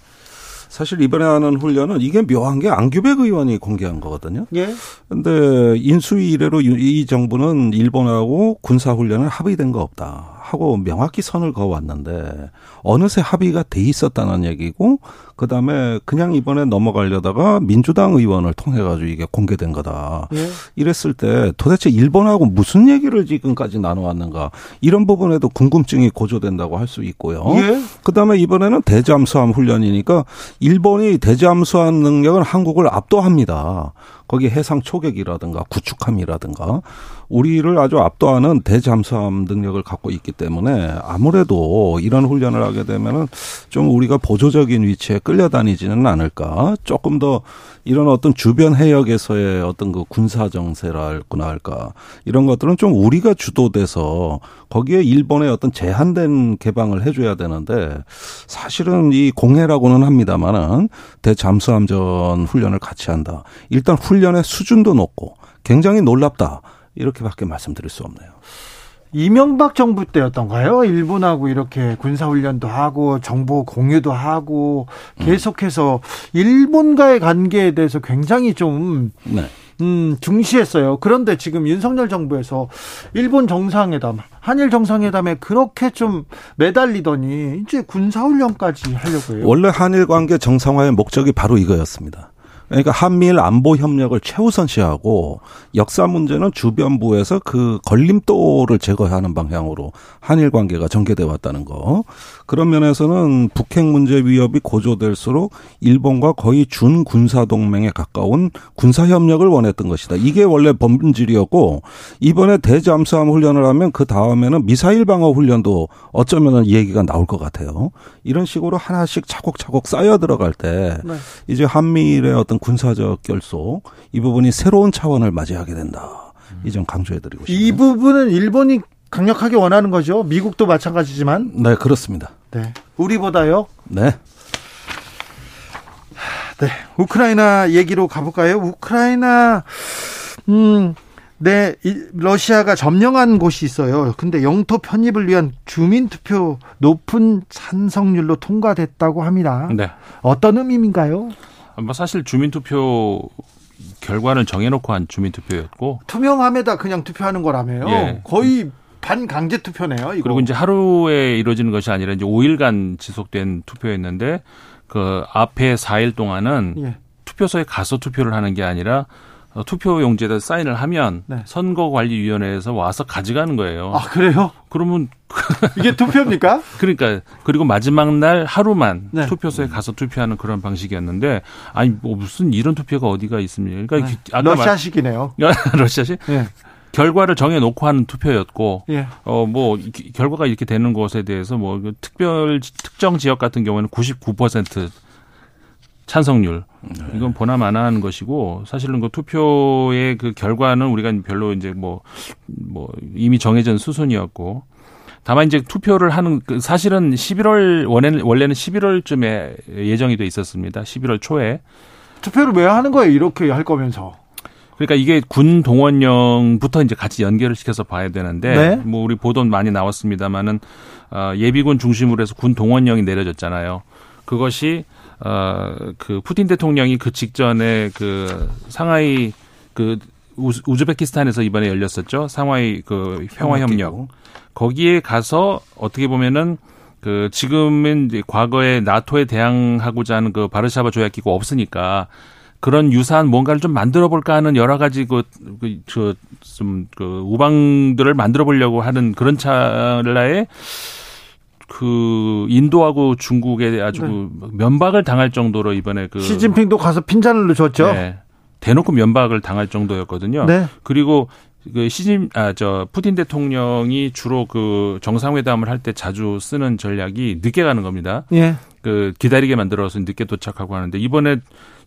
[SPEAKER 3] 사실 이번에 하는 훈련은 이게 묘한 게 안규백 의원이 공개한 거거든요.
[SPEAKER 1] 예.
[SPEAKER 3] 근데 인수위 이래로 이 정부는 일본하고 군사 훈련을 합의된 거 없다. 하고 명확히 선을 그어 왔는데 어느새 합의가 돼 있었다는 얘기고 그 다음에 그냥 이번에 넘어가려다가 민주당 의원을 통해 가지고 이게 공개된 거다. 예. 이랬을 때 도대체 일본하고 무슨 얘기를 지금까지 나눠왔는가 이런 부분에도 궁금증이 고조된다고 할 수 있고요. 예. 그 다음에 이번에는 대잠수함 훈련이니까 일본이 대잠수함 능력은 한국을 압도합니다. 거기 해상 초격이라든가 구축함이라든가 우리를 아주 압도하는 대잠수함 능력을 갖고 있기 때문에 아무래도 이런 훈련을 하게 되면은 좀 우리가 보조적인 위치에 끌려다니지는 않을까. 조금 더 이런 어떤 주변 해역에서의 어떤 그 군사 정세랄거나 할까 이런 것들은 좀 우리가 주도돼서 거기에 일본의 어떤 제한된 개방을 해줘야 되는데 사실은 이 공해라고는 합니다만은 대잠수함전 훈련을 같이 한다. 일단 훈련의 수준도 높고 굉장히 놀랍다. 이렇게밖에 말씀드릴 수 없네요.
[SPEAKER 1] 이명박 정부 때였던가요? 일본하고 이렇게 군사훈련도 하고 정보 공유도 하고 계속해서 일본과의 관계에 대해서 굉장히 좀 네. 음, 중시했어요. 그런데 지금 윤석열 정부에서 일본 정상회담, 한일 정상회담에 그렇게 좀 매달리더니 이제 군사훈련까지 하려고 해요.
[SPEAKER 3] 원래 한일 관계 정상화의 목적이 바로 이거였습니다. 그러니까 한미일 안보 협력을 최우선시하고 역사 문제는 주변부에서 그 걸림돌을 제거하는 방향으로 한일 관계가 전개돼 왔다는 거. 그런 면에서는 북핵 문제 위협이 고조될수록 일본과 거의 준 군사 동맹에 가까운 군사 협력을 원했던 것이다. 이게 원래 본질이었고 이번에 대잠수함 훈련을 하면 그 다음에는 미사일 방어 훈련도 어쩌면은 얘기가 나올 것 같아요. 이런 식으로 하나씩 차곡차곡 쌓여 들어갈 때 네. 이제 한미일의 어떤 군사적 결속 이 부분이 새로운 차원을 맞이하게 된다. 이 점 강조해드리고 싶습니다.
[SPEAKER 1] 이 부분은 일본이 강력하게 원하는 거죠. 미국도 마찬가지지만.
[SPEAKER 3] 네, 그렇습니다.
[SPEAKER 1] 네. 우리보다요?
[SPEAKER 3] 네.
[SPEAKER 1] 네. 우크라이나 얘기로 가볼까요? 우크라이나, 음, 네, 러시아가 점령한 곳이 있어요. 근데 영토 편입을 위한 주민투표 높은 찬성률로 통과됐다고 합니다.
[SPEAKER 4] 네.
[SPEAKER 1] 어떤 의미인가요?
[SPEAKER 4] 뭐 사실 주민투표 결과를 정해놓고 한 주민투표였고
[SPEAKER 1] 투명함에다 그냥 투표하는 거라며요. 예. 거의 반강제 투표네요. 이거.
[SPEAKER 4] 그리고 이제 하루에 이루어지는 것이 아니라 이제 5일간 지속된 투표였는데 그 앞에 4일 동안은 예. 투표소에 가서 투표를 하는 게 아니라 어, 투표 용지에다 사인을 하면 네. 선거관리위원회에서 와서 가져가는 거예요.
[SPEAKER 1] 아 그래요?
[SPEAKER 4] 그러면
[SPEAKER 1] 이게 투표입니까?
[SPEAKER 4] 그러니까 그리고 마지막 날 하루만 네. 투표소에 가서 투표하는 그런 방식이었는데 아니 뭐 무슨 이런 투표가 어디가 있습니까? 그러니까 네.
[SPEAKER 1] 아까 러시아식이네요.
[SPEAKER 4] 러시아식? 네. 결과를 정해 놓고 하는 투표였고 예. 어뭐 결과가 이렇게 되는 것에 대해서 뭐그 특별 특정 지역 같은 경우에는 99% 찬성률 네. 이건 보나 마나한 것이고 사실은 그 투표의 그 결과는 우리가 별로 이제 뭐뭐 뭐 이미 정해진 수순이었고 다만 이제 투표를 하는 그 사실은 11월 원래는 원래는 11월쯤에 예정이 돼 있었습니다. 11월 초에
[SPEAKER 1] 투표를 왜 하는 거예요? 이렇게 할 거면서.
[SPEAKER 4] 그러니까 이게 군 동원령부터 이제 같이 연결을 시켜서 봐야 되는데 네? 뭐 우리 보도 많이 나왔습니다마는 어, 예비군 중심으로 해서 군 동원령이 내려졌잖아요. 그것이 어그 푸틴 대통령이 그 직전에 그 상하이 그 우즈베키스탄에서 이번에 열렸었죠. 상하이 그 평화 협력. 거기에 가서 어떻게 보면은 그 지금은 이제 과거에 나토에 대항하고자 하는 그 바르샤바 조약 기구 없으니까 그런 유사한 뭔가를 좀 만들어 볼까 하는 여러 가지 그, 그, 그, 좀, 그, 우방들을 만들어 보려고 하는 그런 찰나에 그 인도하고 중국에 아주 네. 면박을 당할 정도로 이번에 그
[SPEAKER 1] 시진핑도 가서 핀잔을 줬죠. 네.
[SPEAKER 4] 대놓고 면박을 당할 정도였거든요. 네. 그리고 그 시진 아 저 푸틴 대통령이 주로 그 정상회담을 할 때 자주 쓰는 전략이 늦게 가는 겁니다. 예. 그 기다리게 만들어서 늦게 도착하고 하는데 이번에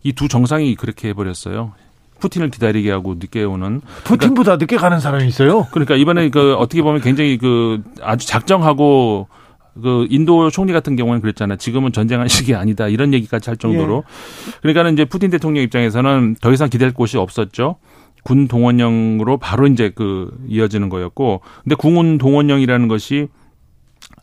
[SPEAKER 4] 이 두 정상이 그렇게 해버렸어요. 푸틴을 기다리게 하고 늦게 오는
[SPEAKER 1] 푸틴보다 그러니까, 늦게 가는 사람이 있어요.
[SPEAKER 4] 그러니까 이번에 그 어떻게 보면 굉장히 그 아주 작정하고 그 인도 총리 같은 경우는 그랬잖아요. 지금은 전쟁할 시기 아니다 이런 얘기까지 할 정도로. 예. 그러니까는 이제 푸틴 대통령 입장에서는 더 이상 기댈 곳이 없었죠. 군 동원령으로 바로 이제 그 이어지는 거였고, 근데 군군 동원령이라는 것이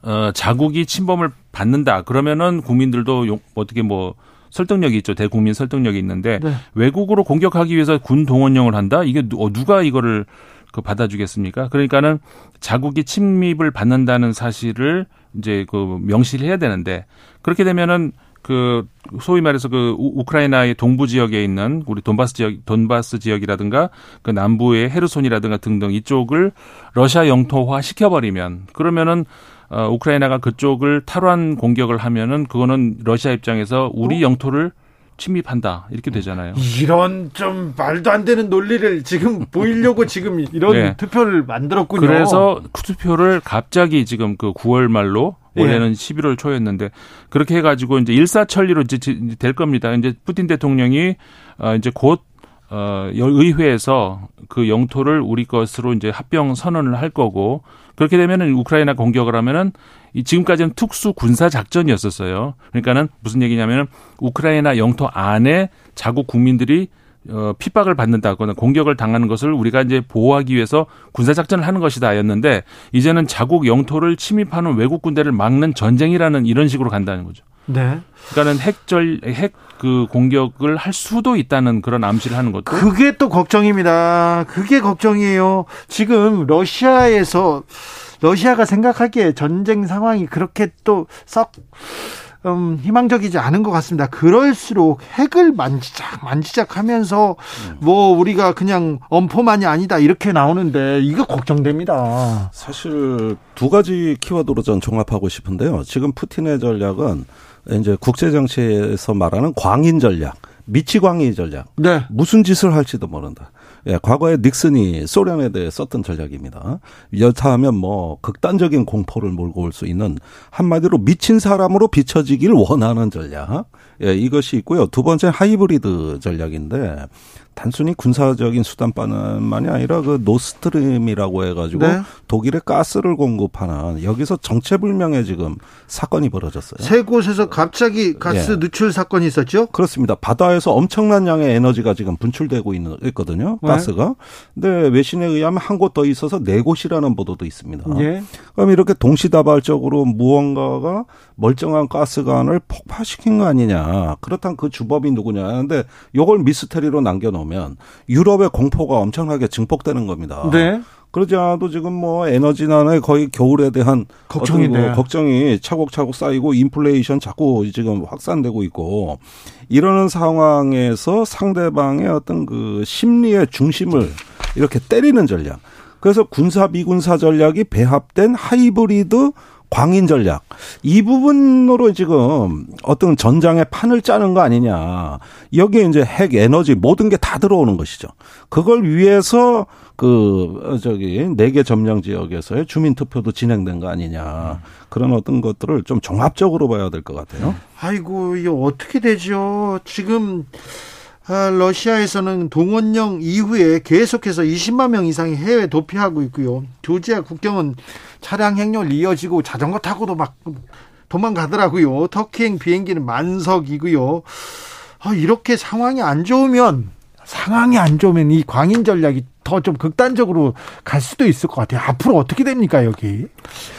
[SPEAKER 4] 어 자국이 침범을 받는다 그러면은 국민들도 용, 어떻게 뭐 설득력이 있죠. 대국민 설득력이 있는데 네. 외국으로 공격하기 위해서 군 동원령을 한다? 이게 어, 누가 이거를 그 받아주겠습니까? 그러니까는 자국이 침입을 받는다는 사실을 이제 그 명시를 해야 되는데 그렇게 되면은 그 소위 말해서 그 우크라이나의 동부 지역에 있는 우리 돈바스 지역 돈바스 지역이라든가 그 남부의 헤르손이라든가 등등 이쪽을 러시아 영토화 시켜버리면 그러면은 어, 우크라이나가 그쪽을 탈환 공격을 하면은 그거는 러시아 입장에서 우리 어? 영토를 침입한다 이렇게 되잖아요.
[SPEAKER 1] 이런 좀 말도 안 되는 논리를 지금 보이려고 지금 이런 네. 투표를 만들었군요.
[SPEAKER 4] 그래서 그 투표를 갑자기 지금 그 9월 말로 원래는 예. 11월 초였는데 그렇게 해가지고 이제 일사천리로 이제 될 겁니다. 이제 푸틴 대통령이 어 이제 곧 어, 의회에서 그 영토를 우리 것으로 이제 합병 선언을 할 거고 그렇게 되면은 우크라이나 공격을 하면은 이 지금까지는 특수 군사 작전이었었어요. 그러니까는 무슨 얘기냐면은 우크라이나 영토 안에 자국 국민들이 어, 핍박을 받는다거나 공격을 당하는 것을 우리가 이제 보호하기 위해서 군사 작전을 하는 것이다였는데 이제는 자국 영토를 침입하는 외국 군대를 막는 전쟁이라는 이런 식으로 간다는 거죠. 네. 그러니까는 핵절 핵 그 공격을 할 수도 있다는 그런 암시를 하는 것도
[SPEAKER 1] 그게 또 걱정입니다. 그게 걱정이에요. 지금 러시아에서 러시아가 생각하기에 전쟁 상황이 그렇게 또썩 음, 희망적이지 않은 것 같습니다. 그럴수록 핵을 만지작 만지작 하면서 뭐 우리가 그냥 엄포만이 아니다 이렇게 나오는데 이거 걱정됩니다.
[SPEAKER 3] 사실 두 가지 키워드로 전 종합하고 싶은데요. 지금 푸틴의 전략은 이제 국제 정치에서 말하는 광인 전략, 미치광이 전략. 네. 무슨 짓을 할지도 모른다. 예, 과거에 닉슨이 소련에 대해 썼던 전략입니다. 여차하면 뭐 극단적인 공포를 몰고 올 수 있는 한마디로 미친 사람으로 비춰지길 원하는 전략. 예, 이것이 있고요. 두 번째 하이브리드 전략인데 단순히 군사적인 수단뿐만이 아니라 그 노드스트림이라고 해가지고 네. 독일의 가스를 공급하는 여기서 정체불명의 지금 사건이 벌어졌어요.
[SPEAKER 1] 세 곳에서 갑자기 가스 예. 누출 사건이 있었죠?
[SPEAKER 3] 그렇습니다. 바다에서 엄청난 양의 에너지가 지금 분출되고 있는 있거든요. 네. 가스가. 근데 외신에 의하면 한 곳 더 있어서 네 곳이라는 보도도 있습니다. 예. 그럼 이렇게 동시다발적으로 무언가가 멀쩡한 가스관을 폭파시킨 거 아니냐? 그렇다면 그 주범이 누구냐? 근데 요걸 미스테리로 남겨놓으면 유럽의 공포가 엄청나게 증폭되는 겁니다. 네. 그러지 않아도 지금 뭐 에너지난에 거의 겨울에 대한 걱정이 뭐 걱정이 차곡차곡 쌓이고 인플레이션 자꾸 지금 확산되고 있고 이러는 상황에서 상대방의 어떤 그 심리의 중심을 이렇게 때리는 전략. 그래서 군사 비군사 전략이 배합된 하이브리드 광인 전략 이 부분으로 지금 어떤 전장의 판을 짜는 거 아니냐 여기에 이제 핵 에너지 모든 게 다 들어오는 것이죠. 그걸 위해서 그 저기 네 개 점령 지역에서의 주민 투표도 진행된 거 아니냐 그런 어떤 것들을 좀 종합적으로 봐야 될 것 같아요.
[SPEAKER 1] 아이고 이게 어떻게 되죠? 지금 아, 러시아에서는 동원령 이후에 계속해서 20만 명 이상이 해외 도피하고 있고요. 조지아 국경은 차량 행렬 이어지고 자전거 타고도 막 도망가더라고요. 터키행 비행기는 만석이고요. 아, 이렇게 상황이 안 좋으면 상황이 안 좋으면 이 광인 전략이 더 좀 극단적으로 갈 수도 있을 것 같아요. 앞으로 어떻게 됩니까, 여기?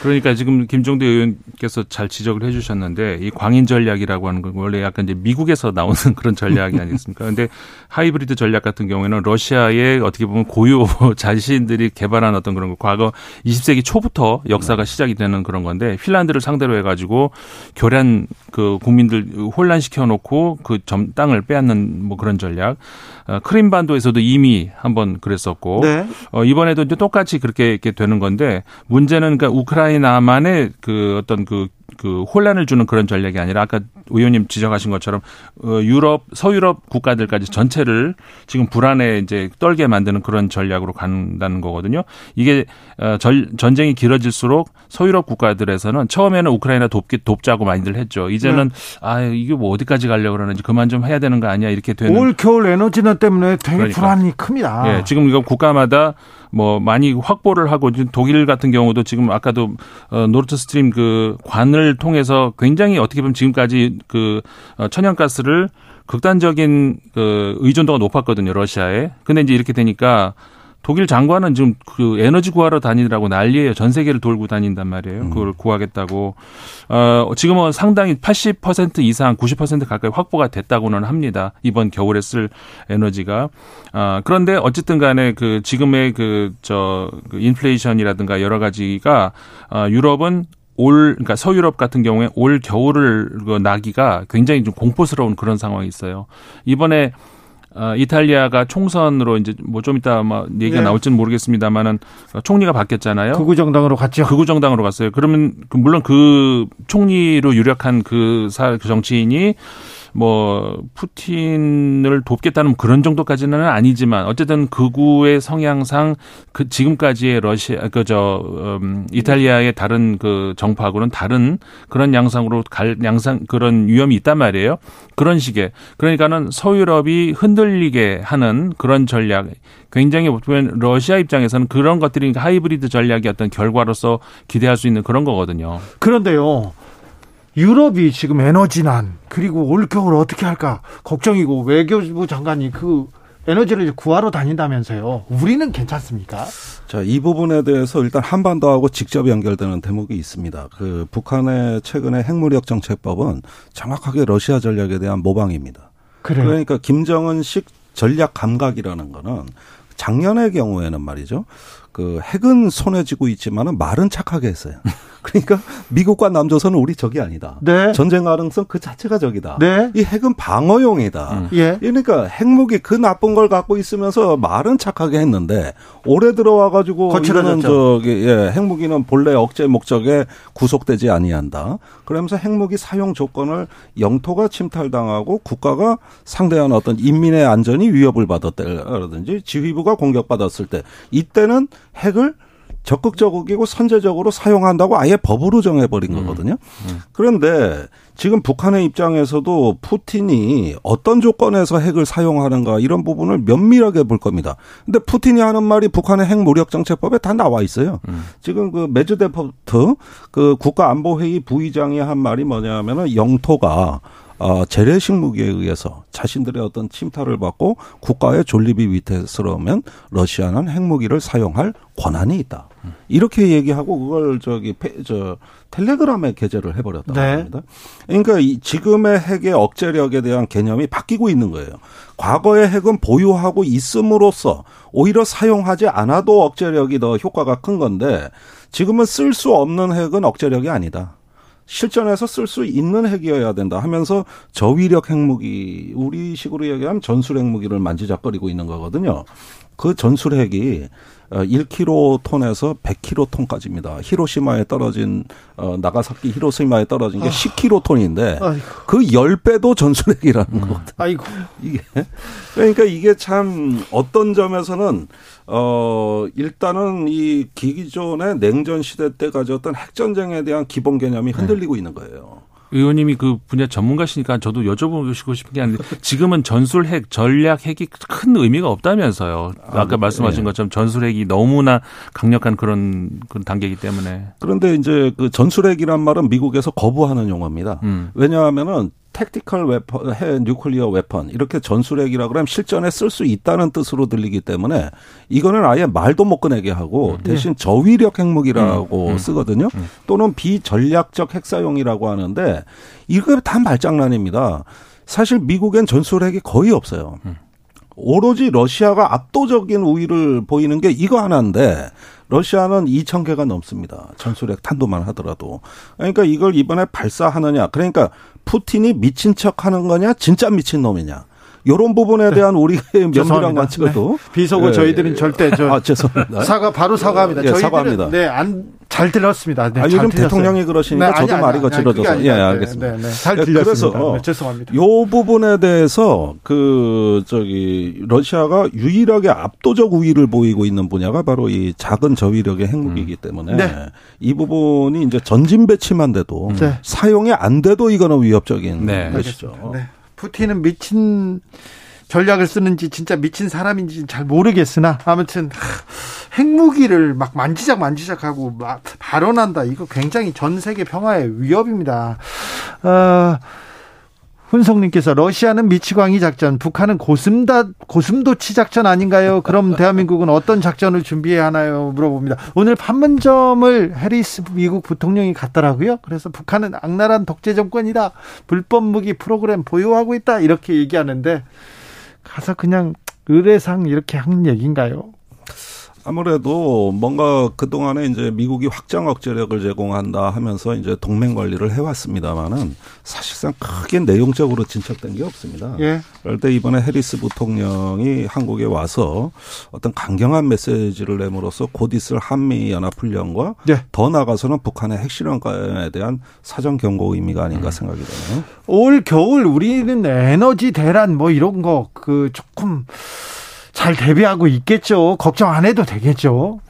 [SPEAKER 4] 그러니까 지금 김종대 의원께서 잘 지적을 해 주셨는데 이 광인 전략이라고 하는 건 원래 약간 이제 미국에서 나오는 그런 전략이 아니겠습니까? 근데 하이브리드 전략 같은 경우에는 러시아의 어떻게 보면 고유 자신들이 개발한 어떤 그런 거 과거 20세기 초부터 역사가 시작이 되는 그런 건데 핀란드를 상대로 해 가지고 교란 그 국민들 혼란시켜 놓고 그 점 땅을 빼앗는 뭐 그런 전략 어, 크림반도에서도 이미 한번 그랬었고 네. 어, 이번에도 이제 똑같이 그렇게 이렇게 되는 건데 문제는 그러니까 우크라이나만의 그 어떤 그그 혼란을 주는 그런 전략이 아니라 아까 의원님 지적하신 것처럼 어, 유럽 서유럽 국가들까지 전체를 지금 불안에 이제 떨게 만드는 그런 전략으로 간다는 거거든요. 이게 어, 전쟁이 길어질수록 서유럽 국가들에서는 처음에는 우크라이나 돕기 돕자고 많이들 했죠. 이제는 네. 아 이게 뭐 어디까지 가려고 그러는지 그만 좀 해야 되는 거 아니야 이렇게 되는
[SPEAKER 1] 올 겨울 에너지난 때문에 되게 그러니까. 불안이 큽니다.
[SPEAKER 4] 예, 지금 이거 국가마다 뭐 많이 확보를 하고 독일 같은 경우도 지금 아까도 어 노르트 스트림 그 관을 통해서 굉장히 어떻게 보면 지금까지 그 어, 천연가스를 극단적인 그 의존도가 높았거든요 러시아에. 근데 이제 이렇게 되니까 독일 장관은 지금 그 에너지 구하러 다니느라고 난리예요. 전 세계를 돌고 다닌단 말이에요. 음. 그걸 구하겠다고. 어, 지금은 상당히 80% 이상, 90% 가까이 확보가 됐다고는 합니다. 이번 겨울에 쓸 에너지가. 어, 그런데 어쨌든 간에 그 지금의 그, 저, 그 인플레이션이라든가 여러 가지가 어, 유럽은 올 그러니까 서유럽 같은 경우에 올 겨울을 그 나기가 굉장히 좀 공포스러운 그런 상황이 있어요. 이번에 어, 이탈리아가 총선으로 이제 뭐 좀 이따 아마 얘기가 네. 나올지는 모르겠습니다만은 총리가 바뀌었잖아요.
[SPEAKER 1] 극우 정당으로 갔죠.
[SPEAKER 4] 극우 정당으로 갔어요. 그러면 그 물론 그 총리로 유력한 그, 사, 그 정치인이 뭐 푸틴을 돕겠다는 그런 정도까지는 아니지만 어쨌든 극우의 성향상 그 지금까지의 러시아 그저 음, 이탈리아의 다른 그 정파하고는 다른 그런 양상으로 갈 양상 그런 위험이 있단 말이에요. 그런 식의 그러니까는 서유럽이 흔들리게 하는 그런 전략 굉장히 보면 러시아 입장에서는 그런 것들이 하이브리드 전략의 어떤 결과로서 기대할 수 있는 그런 거거든요.
[SPEAKER 1] 그런데요. 유럽이 지금 에너지난 그리고 올 겨울 어떻게 할까 걱정이고 외교부 장관이 그 에너지를 구하러 다닌다면서요. 우리는 괜찮습니까?
[SPEAKER 3] 자, 이 부분에 대해서 일단 한반도하고 직접 연결되는 대목이 있습니다. 그 북한의 최근의 핵무력 정책법은 정확하게 러시아 전략에 대한 모방입니다. 그래요? 그러니까 김정은식 전략 감각이라는 거는 작년의 경우에는 말이죠. 그 핵은 손에 쥐고 있지만은 말은 착하게 했어요. 그러니까 미국과 남조선은 우리 적이 아니다. 네. 전쟁 가능성 그 자체가 적이다. 네. 이 핵은 방어용이다. 음. 예. 그러니까 핵무기 그 나쁜 걸 갖고 있으면서 말은 착하게 했는데 올해 들어와 가지고 이거는 저기 예, 핵무기는 본래 억제 목적에 구속되지 아니한다. 그러면서 핵무기 사용 조건을 영토가 침탈당하고 국가가 상대한 어떤 인민의 안전이 위협을 받았다라든지 지휘부가 공격받았을 때 이때는 핵을 적극적이고 선제적으로 사용한다고 아예 법으로 정해버린 음. 거거든요. 음. 그런데 지금 북한의 입장에서도 푸틴이 어떤 조건에서 핵을 사용하는가 이런 부분을 면밀하게 볼 겁니다. 근데 푸틴이 하는 말이 북한의 핵 무력 정책법에 다 나와 있어요. 음. 지금 그 메드베데프 그 국가안보회의 부의장이 한 말이 뭐냐면은 영토가 어, 재래식 무기에 의해서 자신들의 어떤 침탈을 받고 국가의 존립이 위태스러우면 러시아는 핵무기를 사용할 권한이 있다. 이렇게 얘기하고 그걸 저기 저 텔레그램에 게재를 해버렸다고 네. 합니다. 그러니까 이 지금의 핵의 억제력에 대한 개념이 바뀌고 있는 거예요. 과거의 핵은 보유하고 있음으로써 오히려 사용하지 않아도 억제력이 더 효과가 큰 건데 지금은 쓸 수 없는 핵은 억제력이 아니다. 실전에서 쓸 수 있는 핵이어야 된다 하면서 저위력 핵무기 우리 식으로 얘기하면 전술 핵무기를 만지작거리고 있는 거거든요. 그 전술 핵이 1kg톤에서 어, 100kg톤까지입니다. 히로시마에 떨어진 어 나가사키 히로시마에 떨어진 게 아. 10kg톤인데 그 10배도 전술핵이라는 음. 거거든요. 아이고. 이게 그러니까 이게 참 어떤 점에서는 어 일단은 이 기존의 냉전 시대 때 가졌던 핵 전쟁에 대한 기본 개념이 흔들리고 네. 있는 거예요.
[SPEAKER 4] 의원님이 그 분야 전문가시니까 저도 여쭤보고 싶은 게 아닌데 지금은 전술핵, 전략핵이 큰 의미가 없다면서요. 아까 아, 말씀하신 네. 것처럼 전술핵이 너무나 강력한 그런 그런 단계이기 때문에.
[SPEAKER 3] 그런데 이제 그 전술핵이란 말은 미국에서 거부하는 용어입니다. 음. 왜냐하면은 택티컬 웨펀, 해 뉴클리어 웨펀 이렇게 전술핵이라 그러면 실전에 쓸 수 있다는 뜻으로 들리기 때문에 이거는 아예 말도 못 꺼내게 하고 음. 대신 저위력 핵무기라고 음. 음. 쓰거든요. 음. 또는 비전략적 핵사용이라고 하는데 이거 다 말장난입니다. 사실 미국엔 전술핵이 거의 없어요. 음. 오로지 러시아가 압도적인 우위를 보이는 게 이거 하나인데 러시아는 2천 개가 넘습니다. 전술핵 탄도만 하더라도. 그러니까 이걸 이번에 발사하느냐. 그러니까 푸틴이 미친 척 하는 거냐, 진짜 미친 놈이냐. 이런 부분에 네. 대한 우리의 면밀한 관측도
[SPEAKER 1] 네. 비속어 네. 저희들은 절대 저
[SPEAKER 3] 아, 죄송합니다.
[SPEAKER 1] 사과 바로 사과합니다.
[SPEAKER 3] 예, 사과합니다.
[SPEAKER 1] 네, 안 잘 들었습니다. 네,
[SPEAKER 3] 아, 요즘 대통령이 그러시니까 네, 저도 아니, 말이 거칠어져서 예, 알겠습니다. 네, 네,
[SPEAKER 1] 잘 들렸습니다. 그래서 네, 죄송합니다.
[SPEAKER 3] 요 부분에 대해서 그 저기 러시아가 유일하게 압도적 우위를 보이고 있는 분야가 바로 이 작은 저위력의 핵무기이기 음. 때문에 네. 이 부분이 이제 전진 배치만 돼도 네. 사용이 안 돼도 이거는 위협적인 것이죠. 네.
[SPEAKER 1] 푸틴은 미친 전략을 쓰는지 진짜 미친 사람인지 잘 모르겠으나 아무튼 핵무기를 막 만지작 만지작하고 막 발언한다. 이거 굉장히 전 세계 평화의 위협입니다. 어, 훈성님께서 러시아는 미치광이 작전, 북한은 고슴다 고슴도치 작전 아닌가요? 그럼 대한민국은 어떤 작전을 준비해야 하나요? 물어봅니다. 오늘 판문점을 해리스 미국 부통령이 갔더라고요. 그래서 북한은 악랄한 독재 정권이다, 불법 무기 프로그램 보유하고 있다 이렇게 얘기하는데 가서 그냥 의뢰상 이렇게 하는 얘기인가요?
[SPEAKER 3] 아무래도 뭔가 그동안에 이제 미국이 확장 억제력을 제공한다 하면서 이제 동맹 관리를 해왔습니다만은 사실상 크게 내용적으로 진척된 게 없습니다. 예. 그럴 때 이번에 해리스 부통령이 한국에 와서 어떤 강경한 메시지를 내므로써 곧 있을 한미 연합 훈련과 예. 더 나가서는 북한의 핵실험에 대한 사전 경고 의미가 아닌가 음. 생각이 되네요.
[SPEAKER 1] 올 겨울 우리는 에너지 대란 뭐 이런 거 그 조금 잘 대비하고 있겠죠. 걱정 안 해도 되겠죠.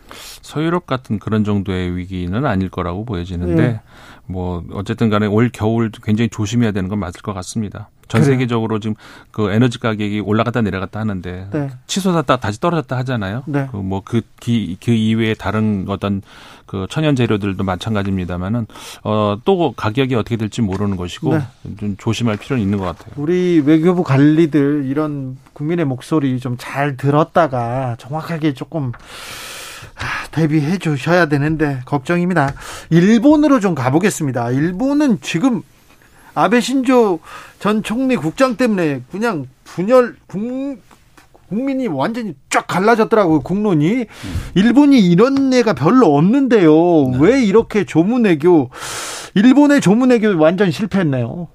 [SPEAKER 4] 서유럽 같은 그런 정도의 위기는 아닐 거라고 보여지는데 네. 뭐 어쨌든 간에 올 겨울 굉장히 조심해야 되는 건 맞을 것 같습니다. 전 그래요. 세계적으로 지금 그 에너지 가격이 올라갔다 내려갔다 하는데 네. 치솟았다 다시 떨어졌다 하잖아요. 네. 그뭐그 그, 그 이외에 다른 어떤 그 천연 재료들도 마찬가지입니다만은 어또 가격이 어떻게 될지 모르는 것이고 네. 좀 조심할 필요는 있는 것 같아요.
[SPEAKER 1] 우리 외교부 관리들 이런 국민의 목소리 좀 잘 들었다가 정확하게 조금 대비해 주셔야 되는데 걱정입니다. 일본으로 좀 가보겠습니다. 일본은 지금 아베 신조 전 총리 국장 때문에 그냥 분열 국, 국민이 완전히 쫙 갈라졌더라고요 국론이 일본이 이런 애가 별로 없는데요 네. 왜 이렇게 조문외교 일본의 조문외교 완전 실패했네요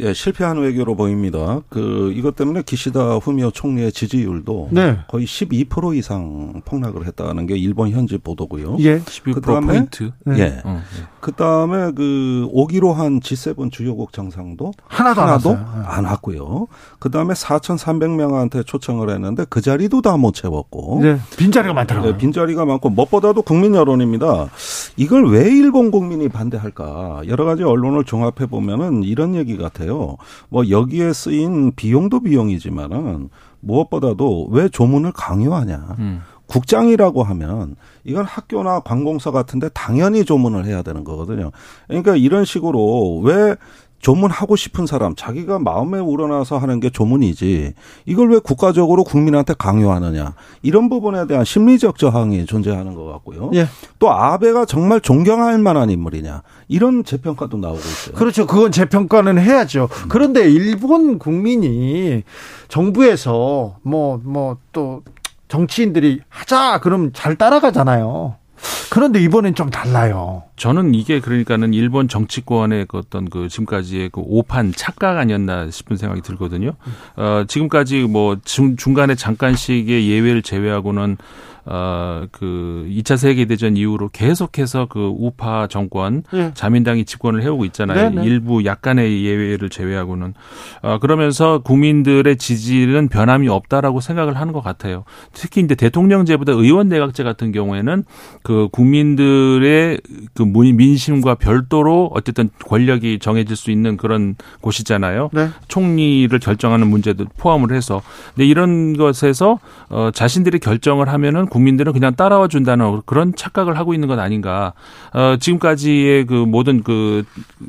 [SPEAKER 3] 예, 실패한 외교로 보입니다. 그 이것 때문에 기시다 후미오 총리의 지지율도 네. 거의 12% 이상 폭락을 했다는 게 일본 현지 보도고요.
[SPEAKER 4] 예. 12% 포인트.
[SPEAKER 3] 네. 예. 어, 예. 그다음에 그 오기로 한 G7 주요국 정상도
[SPEAKER 1] 하나도,
[SPEAKER 3] 하나도 안, 안 왔고요. 그다음에 4,300명한테 초청을 했는데 그 자리도 다 못 채웠고.
[SPEAKER 1] 네. 빈자리가 많더라고요. 네,
[SPEAKER 3] 빈자리가 많고 무엇보다도 국민 여론입니다. 이걸 왜 일본 국민이 반대할까? 여러 가지 언론을 종합해 보면은 이런 얘기 같아요. 같아요. 뭐 여기에 쓰인 비용도 비용이지만은 무엇보다도 왜 조문을 강요하냐. 음. 국장이라고 하면 이건 학교나 관공서 같은데 당연히 조문을 해야 되는 거거든요. 그러니까 이런 식으로 왜 조문하고 싶은 사람, 자기가 마음에 우러나서 하는 게 조문이지, 이걸 왜 국가적으로 국민한테 강요하느냐. 이런 부분에 대한 심리적 저항이 존재하는 것 같고요. 예. 또 아베가 정말 존경할 만한 인물이냐. 이런 재평가도 나오고 있어요.
[SPEAKER 1] 그렇죠. 그건 재평가는 해야죠. 그런데 일본 국민이 정부에서 뭐, 뭐 또 정치인들이 하자, 그럼 잘 따라가잖아요. 그런데 이번엔 좀 달라요.
[SPEAKER 4] 저는 이게 그러니까는 일본 정치권의 그 어떤 그 지금까지의 그 오판 착각 아니었나 싶은 생각이 들거든요. 어, 지금까지 뭐 중, 중간에 잠깐씩의 예외를 제외하고는 어, 그 2차 세계 대전 이후로 계속해서 그 우파 정권, 네. 자민당이 집권을 해오고 있잖아요. 네네. 네. 일부 약간의 예외를 제외하고는. 어, 그러면서 국민들의 지지는 변함이 없다라고 생각을 하는 것 같아요. 특히 이제 대통령제보다 의원 내각제 같은 경우에는 그 국민들의 그 민심과 별도로 어쨌든 권력이 정해질 수 있는 그런 곳이잖아요. 네. 총리를 결정하는 문제도 포함을 해서. 근데 이런 것에서 어, 자신들이 결정을 하면은 국민들은 그냥 따라와 준다는 그런 착각을 하고 있는 것 아닌가. 어, 지금까지의 그 모든 그,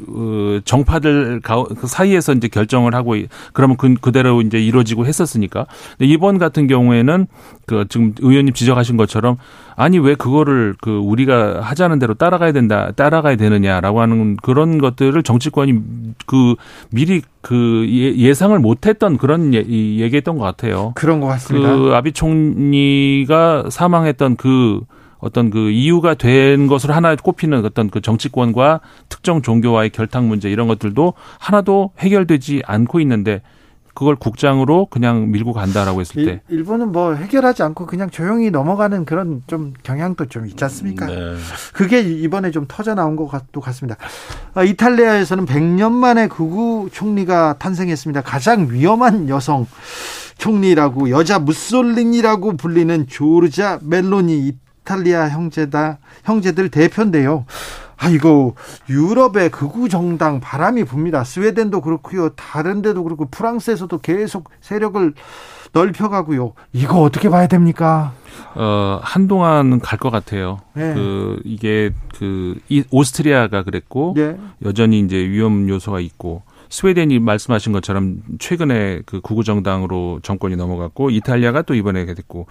[SPEAKER 4] 그 정파들 그 사이에서 이제 결정을 하고 그러면 그, 그대로 이제 이루어지고 했었으니까. 근데 이번 같은 경우에는 그 지금 의원님 지적하신 것처럼 아니 왜 그거를 그 우리가 하자는 대로 따라가야 된다 따라가야 되느냐라고 하는 그런 것들을 정치권이 그 미리 그 예, 예상을 못했던 그런 예, 얘기했던 것 같아요.
[SPEAKER 1] 그런 것 같습니다.
[SPEAKER 4] 그 아비 총리가 사망했던 그 어떤 그 이유가 된 것을 하나 꼽히는 어떤 그 정치권과 특정 종교와의 결탁 문제 이런 것들도 하나도 해결되지 않고 있는데 그걸 국장으로 그냥 밀고 간다라고 했을 때
[SPEAKER 1] 일, 본은뭐 해결하지 않고 그냥 조용히 넘어가는 그런 좀 경향도 좀 있지 않습니까? 네. 그게 이번에 좀 터져 나온 것 같, 같습니다. 아, 이탈리아에서는 100년 만에 극우 총리가 탄생했습니다. 가장 위험한 여성 총리라고 여자 무솔린이라고 불리는 조르자 멜로니 이탈리아 형제다 형제들 대표인데요. 아 이거 유럽의 극우 정당 바람이 붑니다. 스웨덴도 그렇고요. 다른 데도 그렇고 프랑스에서도 계속 세력을 넓혀가고요. 이거 어떻게 봐야 됩니까?
[SPEAKER 4] 어, 한동안 갈 것 같아요. 네. 그, 이게, 그, 이, 오스트리아가 그랬고, 네. 여전히 이제 위험 요소가 있고, 스웨덴이 말씀하신 것처럼 최근에 그 구구 정당으로 정권이 넘어갔고 이탈리아가 또 이번에 됐고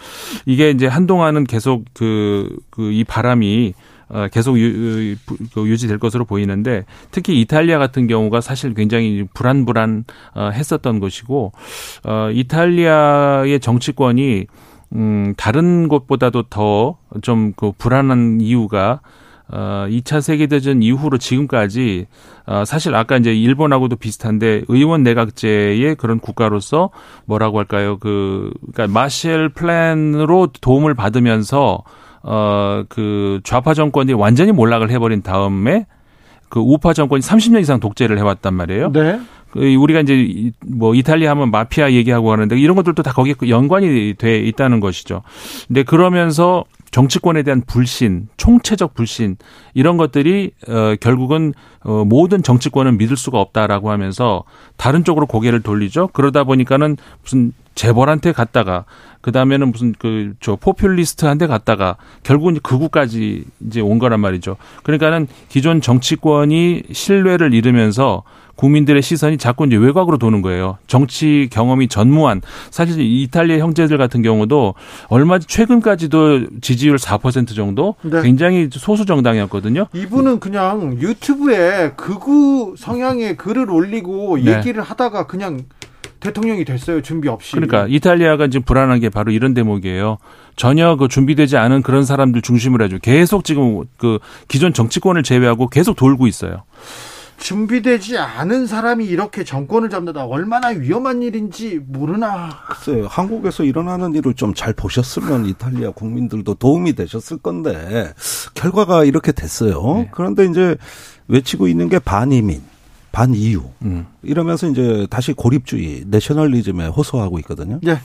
[SPEAKER 4] 이게 이제 한동안은 계속 그, 그 이 바람이 어, 계속 유, 그 유지될 것으로 보이는데 특히 이탈리아 같은 경우가 사실 굉장히 불안불안 어, 했었던 것이고 어, 이탈리아의 정치권이 음, 다른 곳보다도 더 좀 그 불안한 이유가 어, 2차 세계대전 이후로 지금까지 어, 사실 아까 이제 일본하고도 비슷한데 의원 내각제의 그런 국가로서 뭐라고 할까요? 그 그러니까 마셜 플랜으로 도움을 받으면서 어, 그 좌파 정권이 완전히 몰락을 해버린 다음에 그 우파 정권이 30년 이상 독재를 해왔단 말이에요. 네. 그 우리가 이제 뭐 이탈리아 하면 마피아 얘기하고 하는데 이런 것들도 다 거기에 연관이 돼 있다는 것이죠. 근데 그러면서 정치권에 대한 불신, 총체적 불신 이런 것들이 어 결국은 어 모든 정치권은 믿을 수가 없다라고 하면서 다른 쪽으로 고개를 돌리죠. 그러다 보니까는 무슨 재벌한테 갔다가 그 다음에는 무슨 그 저 포퓰리스트한테 갔다가 결국은 극우까지 이제 온 거란 말이죠. 그러니까는 기존 정치권이 신뢰를 잃으면서 국민들의 시선이 자꾸 이제 외곽으로 도는 거예요. 정치 경험이 전무한 사실 이탈리아 형제들 같은 경우도 얼마 최근까지도 지지율 4% 정도 네. 굉장히 소수 정당이었거든요.
[SPEAKER 1] 이분은 그냥 유튜브에 극우 성향의 글을 올리고 네. 얘기를 하다가 그냥 대통령이 됐어요. 준비 없이.
[SPEAKER 4] 그러니까 이탈리아가 지금 불안한 게 바로 이런 대목이에요. 전혀 그 준비되지 않은 그런 사람들 중심으로 해줘. 계속 지금 그 기존 정치권을 제외하고 계속 돌고 있어요.
[SPEAKER 1] 준비되지 않은 사람이 이렇게 정권을 잡는다 얼마나 위험한 일인지 모르나.
[SPEAKER 3] 글쎄요. 한국에서 일어나는 일을 좀 잘 보셨으면 이탈리아 국민들도 도움이 되셨을 건데 결과가 이렇게 됐어요. 네. 그런데 이제 외치고 있는 게 반이민. 반이유 음. 이러면서 이제 다시 고립주의 내셔널리즘에 호소하고 있거든요. 네.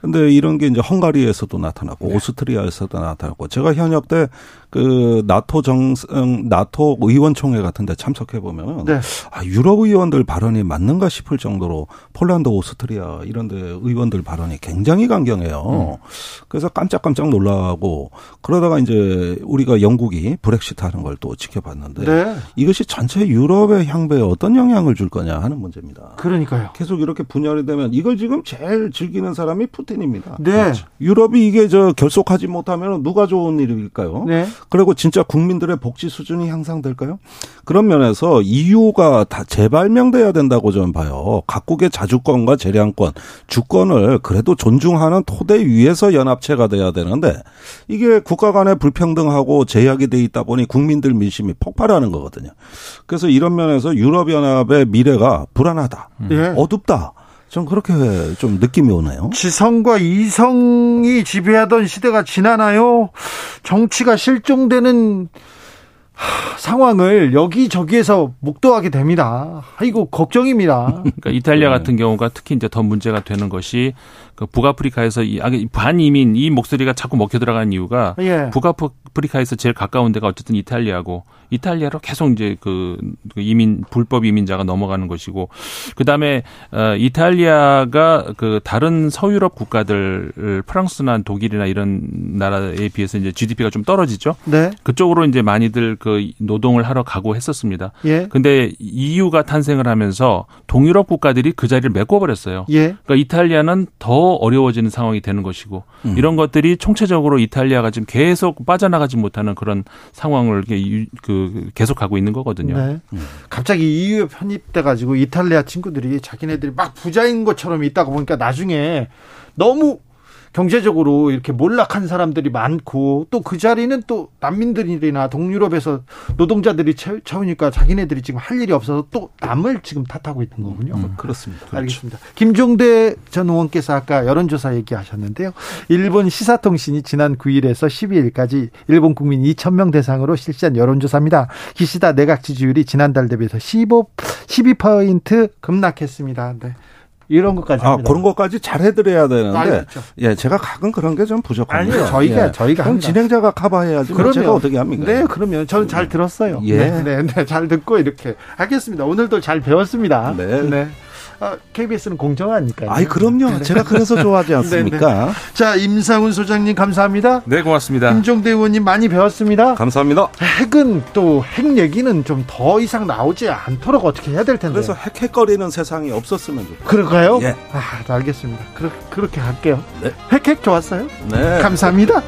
[SPEAKER 3] 근데 이런 게 이제 헝가리에서도 나타나고 네. 오스트리아에서도 나타났고 제가 현역 때 그 나토 정상 나토 의원총회 같은 데 참석해 보면 네. 아 유럽 의원들 발언이 맞는가 싶을 정도로 폴란드 오스트리아 이런 데 의원들 발언이 굉장히 강경해요. 음. 그래서 깜짝깜짝 놀라고 그러다가 이제 우리가 영국이 브렉시트 하는 걸 또 지켜봤는데 네. 이것이 전체 유럽의 향배에 어떤 영향을 줄 거냐 하는 문제입니다.
[SPEAKER 1] 그러니까요.
[SPEAKER 3] 계속 이렇게 분열이 되면 이걸 지금 제일 즐기는 사람이 푸틴입니다. 네. 그렇죠. 유럽이 이게 저 결속하지 못하면 누가 좋은 일일까요? 네. 그리고 진짜 국민들의 복지 수준이 향상될까요? 그런 면에서 EU가 다 재발명돼야 된다고 저는 봐요. 각국의 자주권과 재량권, 주권을 그래도 존중하는 토대 위에서 연합체가 돼야 되는데 이게 국가 간의 불평등하고 제약이 돼 있다 보니 국민들 민심이 폭발하는 거거든요. 그래서 이런 면에서 유럽연합의 미래가 불안하다. 네. 어둡다. 전 그렇게 좀 느낌이 오나요?
[SPEAKER 1] 지성과 이성이 지배하던 시대가 지나나요? 정치가 실종되는 상황을 여기저기에서 목도하게 됩니다. 아이고 걱정입니다.
[SPEAKER 4] 그러니까 이탈리아 네. 같은 경우가 특히 이제 더 문제가 되는 것이 그 북아프리카에서 이 반이민 이 목소리가 자꾸 먹혀 들어가는 이유가 예. 북아프리카에서 제일 가까운 데가 어쨌든 이탈리아고 이탈리아로 계속 이제 그, 그 이민 불법 이민자가 넘어가는 것이고 그다음에 어 이탈리아가 그 다른 서유럽 국가들 프랑스나 독일이나 이런 나라에 비해서 이제 GDP가 좀 떨어지죠. 네. 그쪽으로 이제 많이들 그 노동을 하러 가고 했었습니다. 예. 근데 EU가 탄생을 하면서 동유럽 국가들이 그 자리를 메꿔 버렸어요. 예. 그러니까 이탈리아는 더 어려워지는 상황이 되는 것이고 음. 이런 것들이 총체적으로 이탈리아가 지금 계속 빠져나가지 못하는 그런 상황을 그 계속하고 있는 거거든요. 네.
[SPEAKER 1] 음. 갑자기 EU에 편입돼 가지고 이탈리아 친구들이 자기네들이 막 부자인 것처럼 있다고 보니까 나중에 너무 경제적으로 이렇게 몰락한 사람들이 많고 또 그 자리는 또 난민들이나 동유럽에서 노동자들이 채우니까 자기네들이 지금 할 일이 없어서 또 남을 지금 탓하고 있는 거군요. 음,
[SPEAKER 3] 그렇습니다.
[SPEAKER 1] 그렇죠. 알겠습니다. 김종대 전 의원께서 아까 여론조사 얘기하셨는데요. 일본 시사통신이 지난 9일에서 12일까지 일본 국민 2,000명 대상으로 실시한 여론조사입니다. 기시다 내각 지지율이 지난달 대비해서 15, 12포인트 급락했습니다. 네. 이런 것까지
[SPEAKER 3] 아, 합니다. 그런 것까지 잘 해드려야 되는데 알겠죠. 예 제가 가끔 그런 게 좀 부족합니다.
[SPEAKER 1] 아니요 저희가
[SPEAKER 3] 예.
[SPEAKER 1] 저희가
[SPEAKER 3] 그럼 진행자가 커버해야지 그러면 제가 어떻게 합니까?
[SPEAKER 1] 네 그러면 저는 잘 들었어요. 예. 네, 네, 네, 잘 듣고 이렇게 하겠습니다. 오늘도 잘 배웠습니다. 네. 네. 아, KBS는 공정하니까요.
[SPEAKER 3] 아이 그럼요. 네. 제가 그래서 좋아하지 않습니까? 네, 네.
[SPEAKER 1] 자 임상훈 소장님 감사합니다.
[SPEAKER 4] 네 고맙습니다.
[SPEAKER 1] 김종대 의원님 많이 배웠습니다.
[SPEAKER 3] 감사합니다.
[SPEAKER 1] 핵은 또 핵 얘기는 좀 더 이상 나오지 않도록 어떻게 해야 될 텐데.
[SPEAKER 3] 그래서 핵핵거리는 세상이 없었으면 좋겠어요.
[SPEAKER 1] 그럴까요? 예. 아 알겠습니다. 그렇게 할게요. 네. 핵핵 좋았어요. 네. 감사합니다.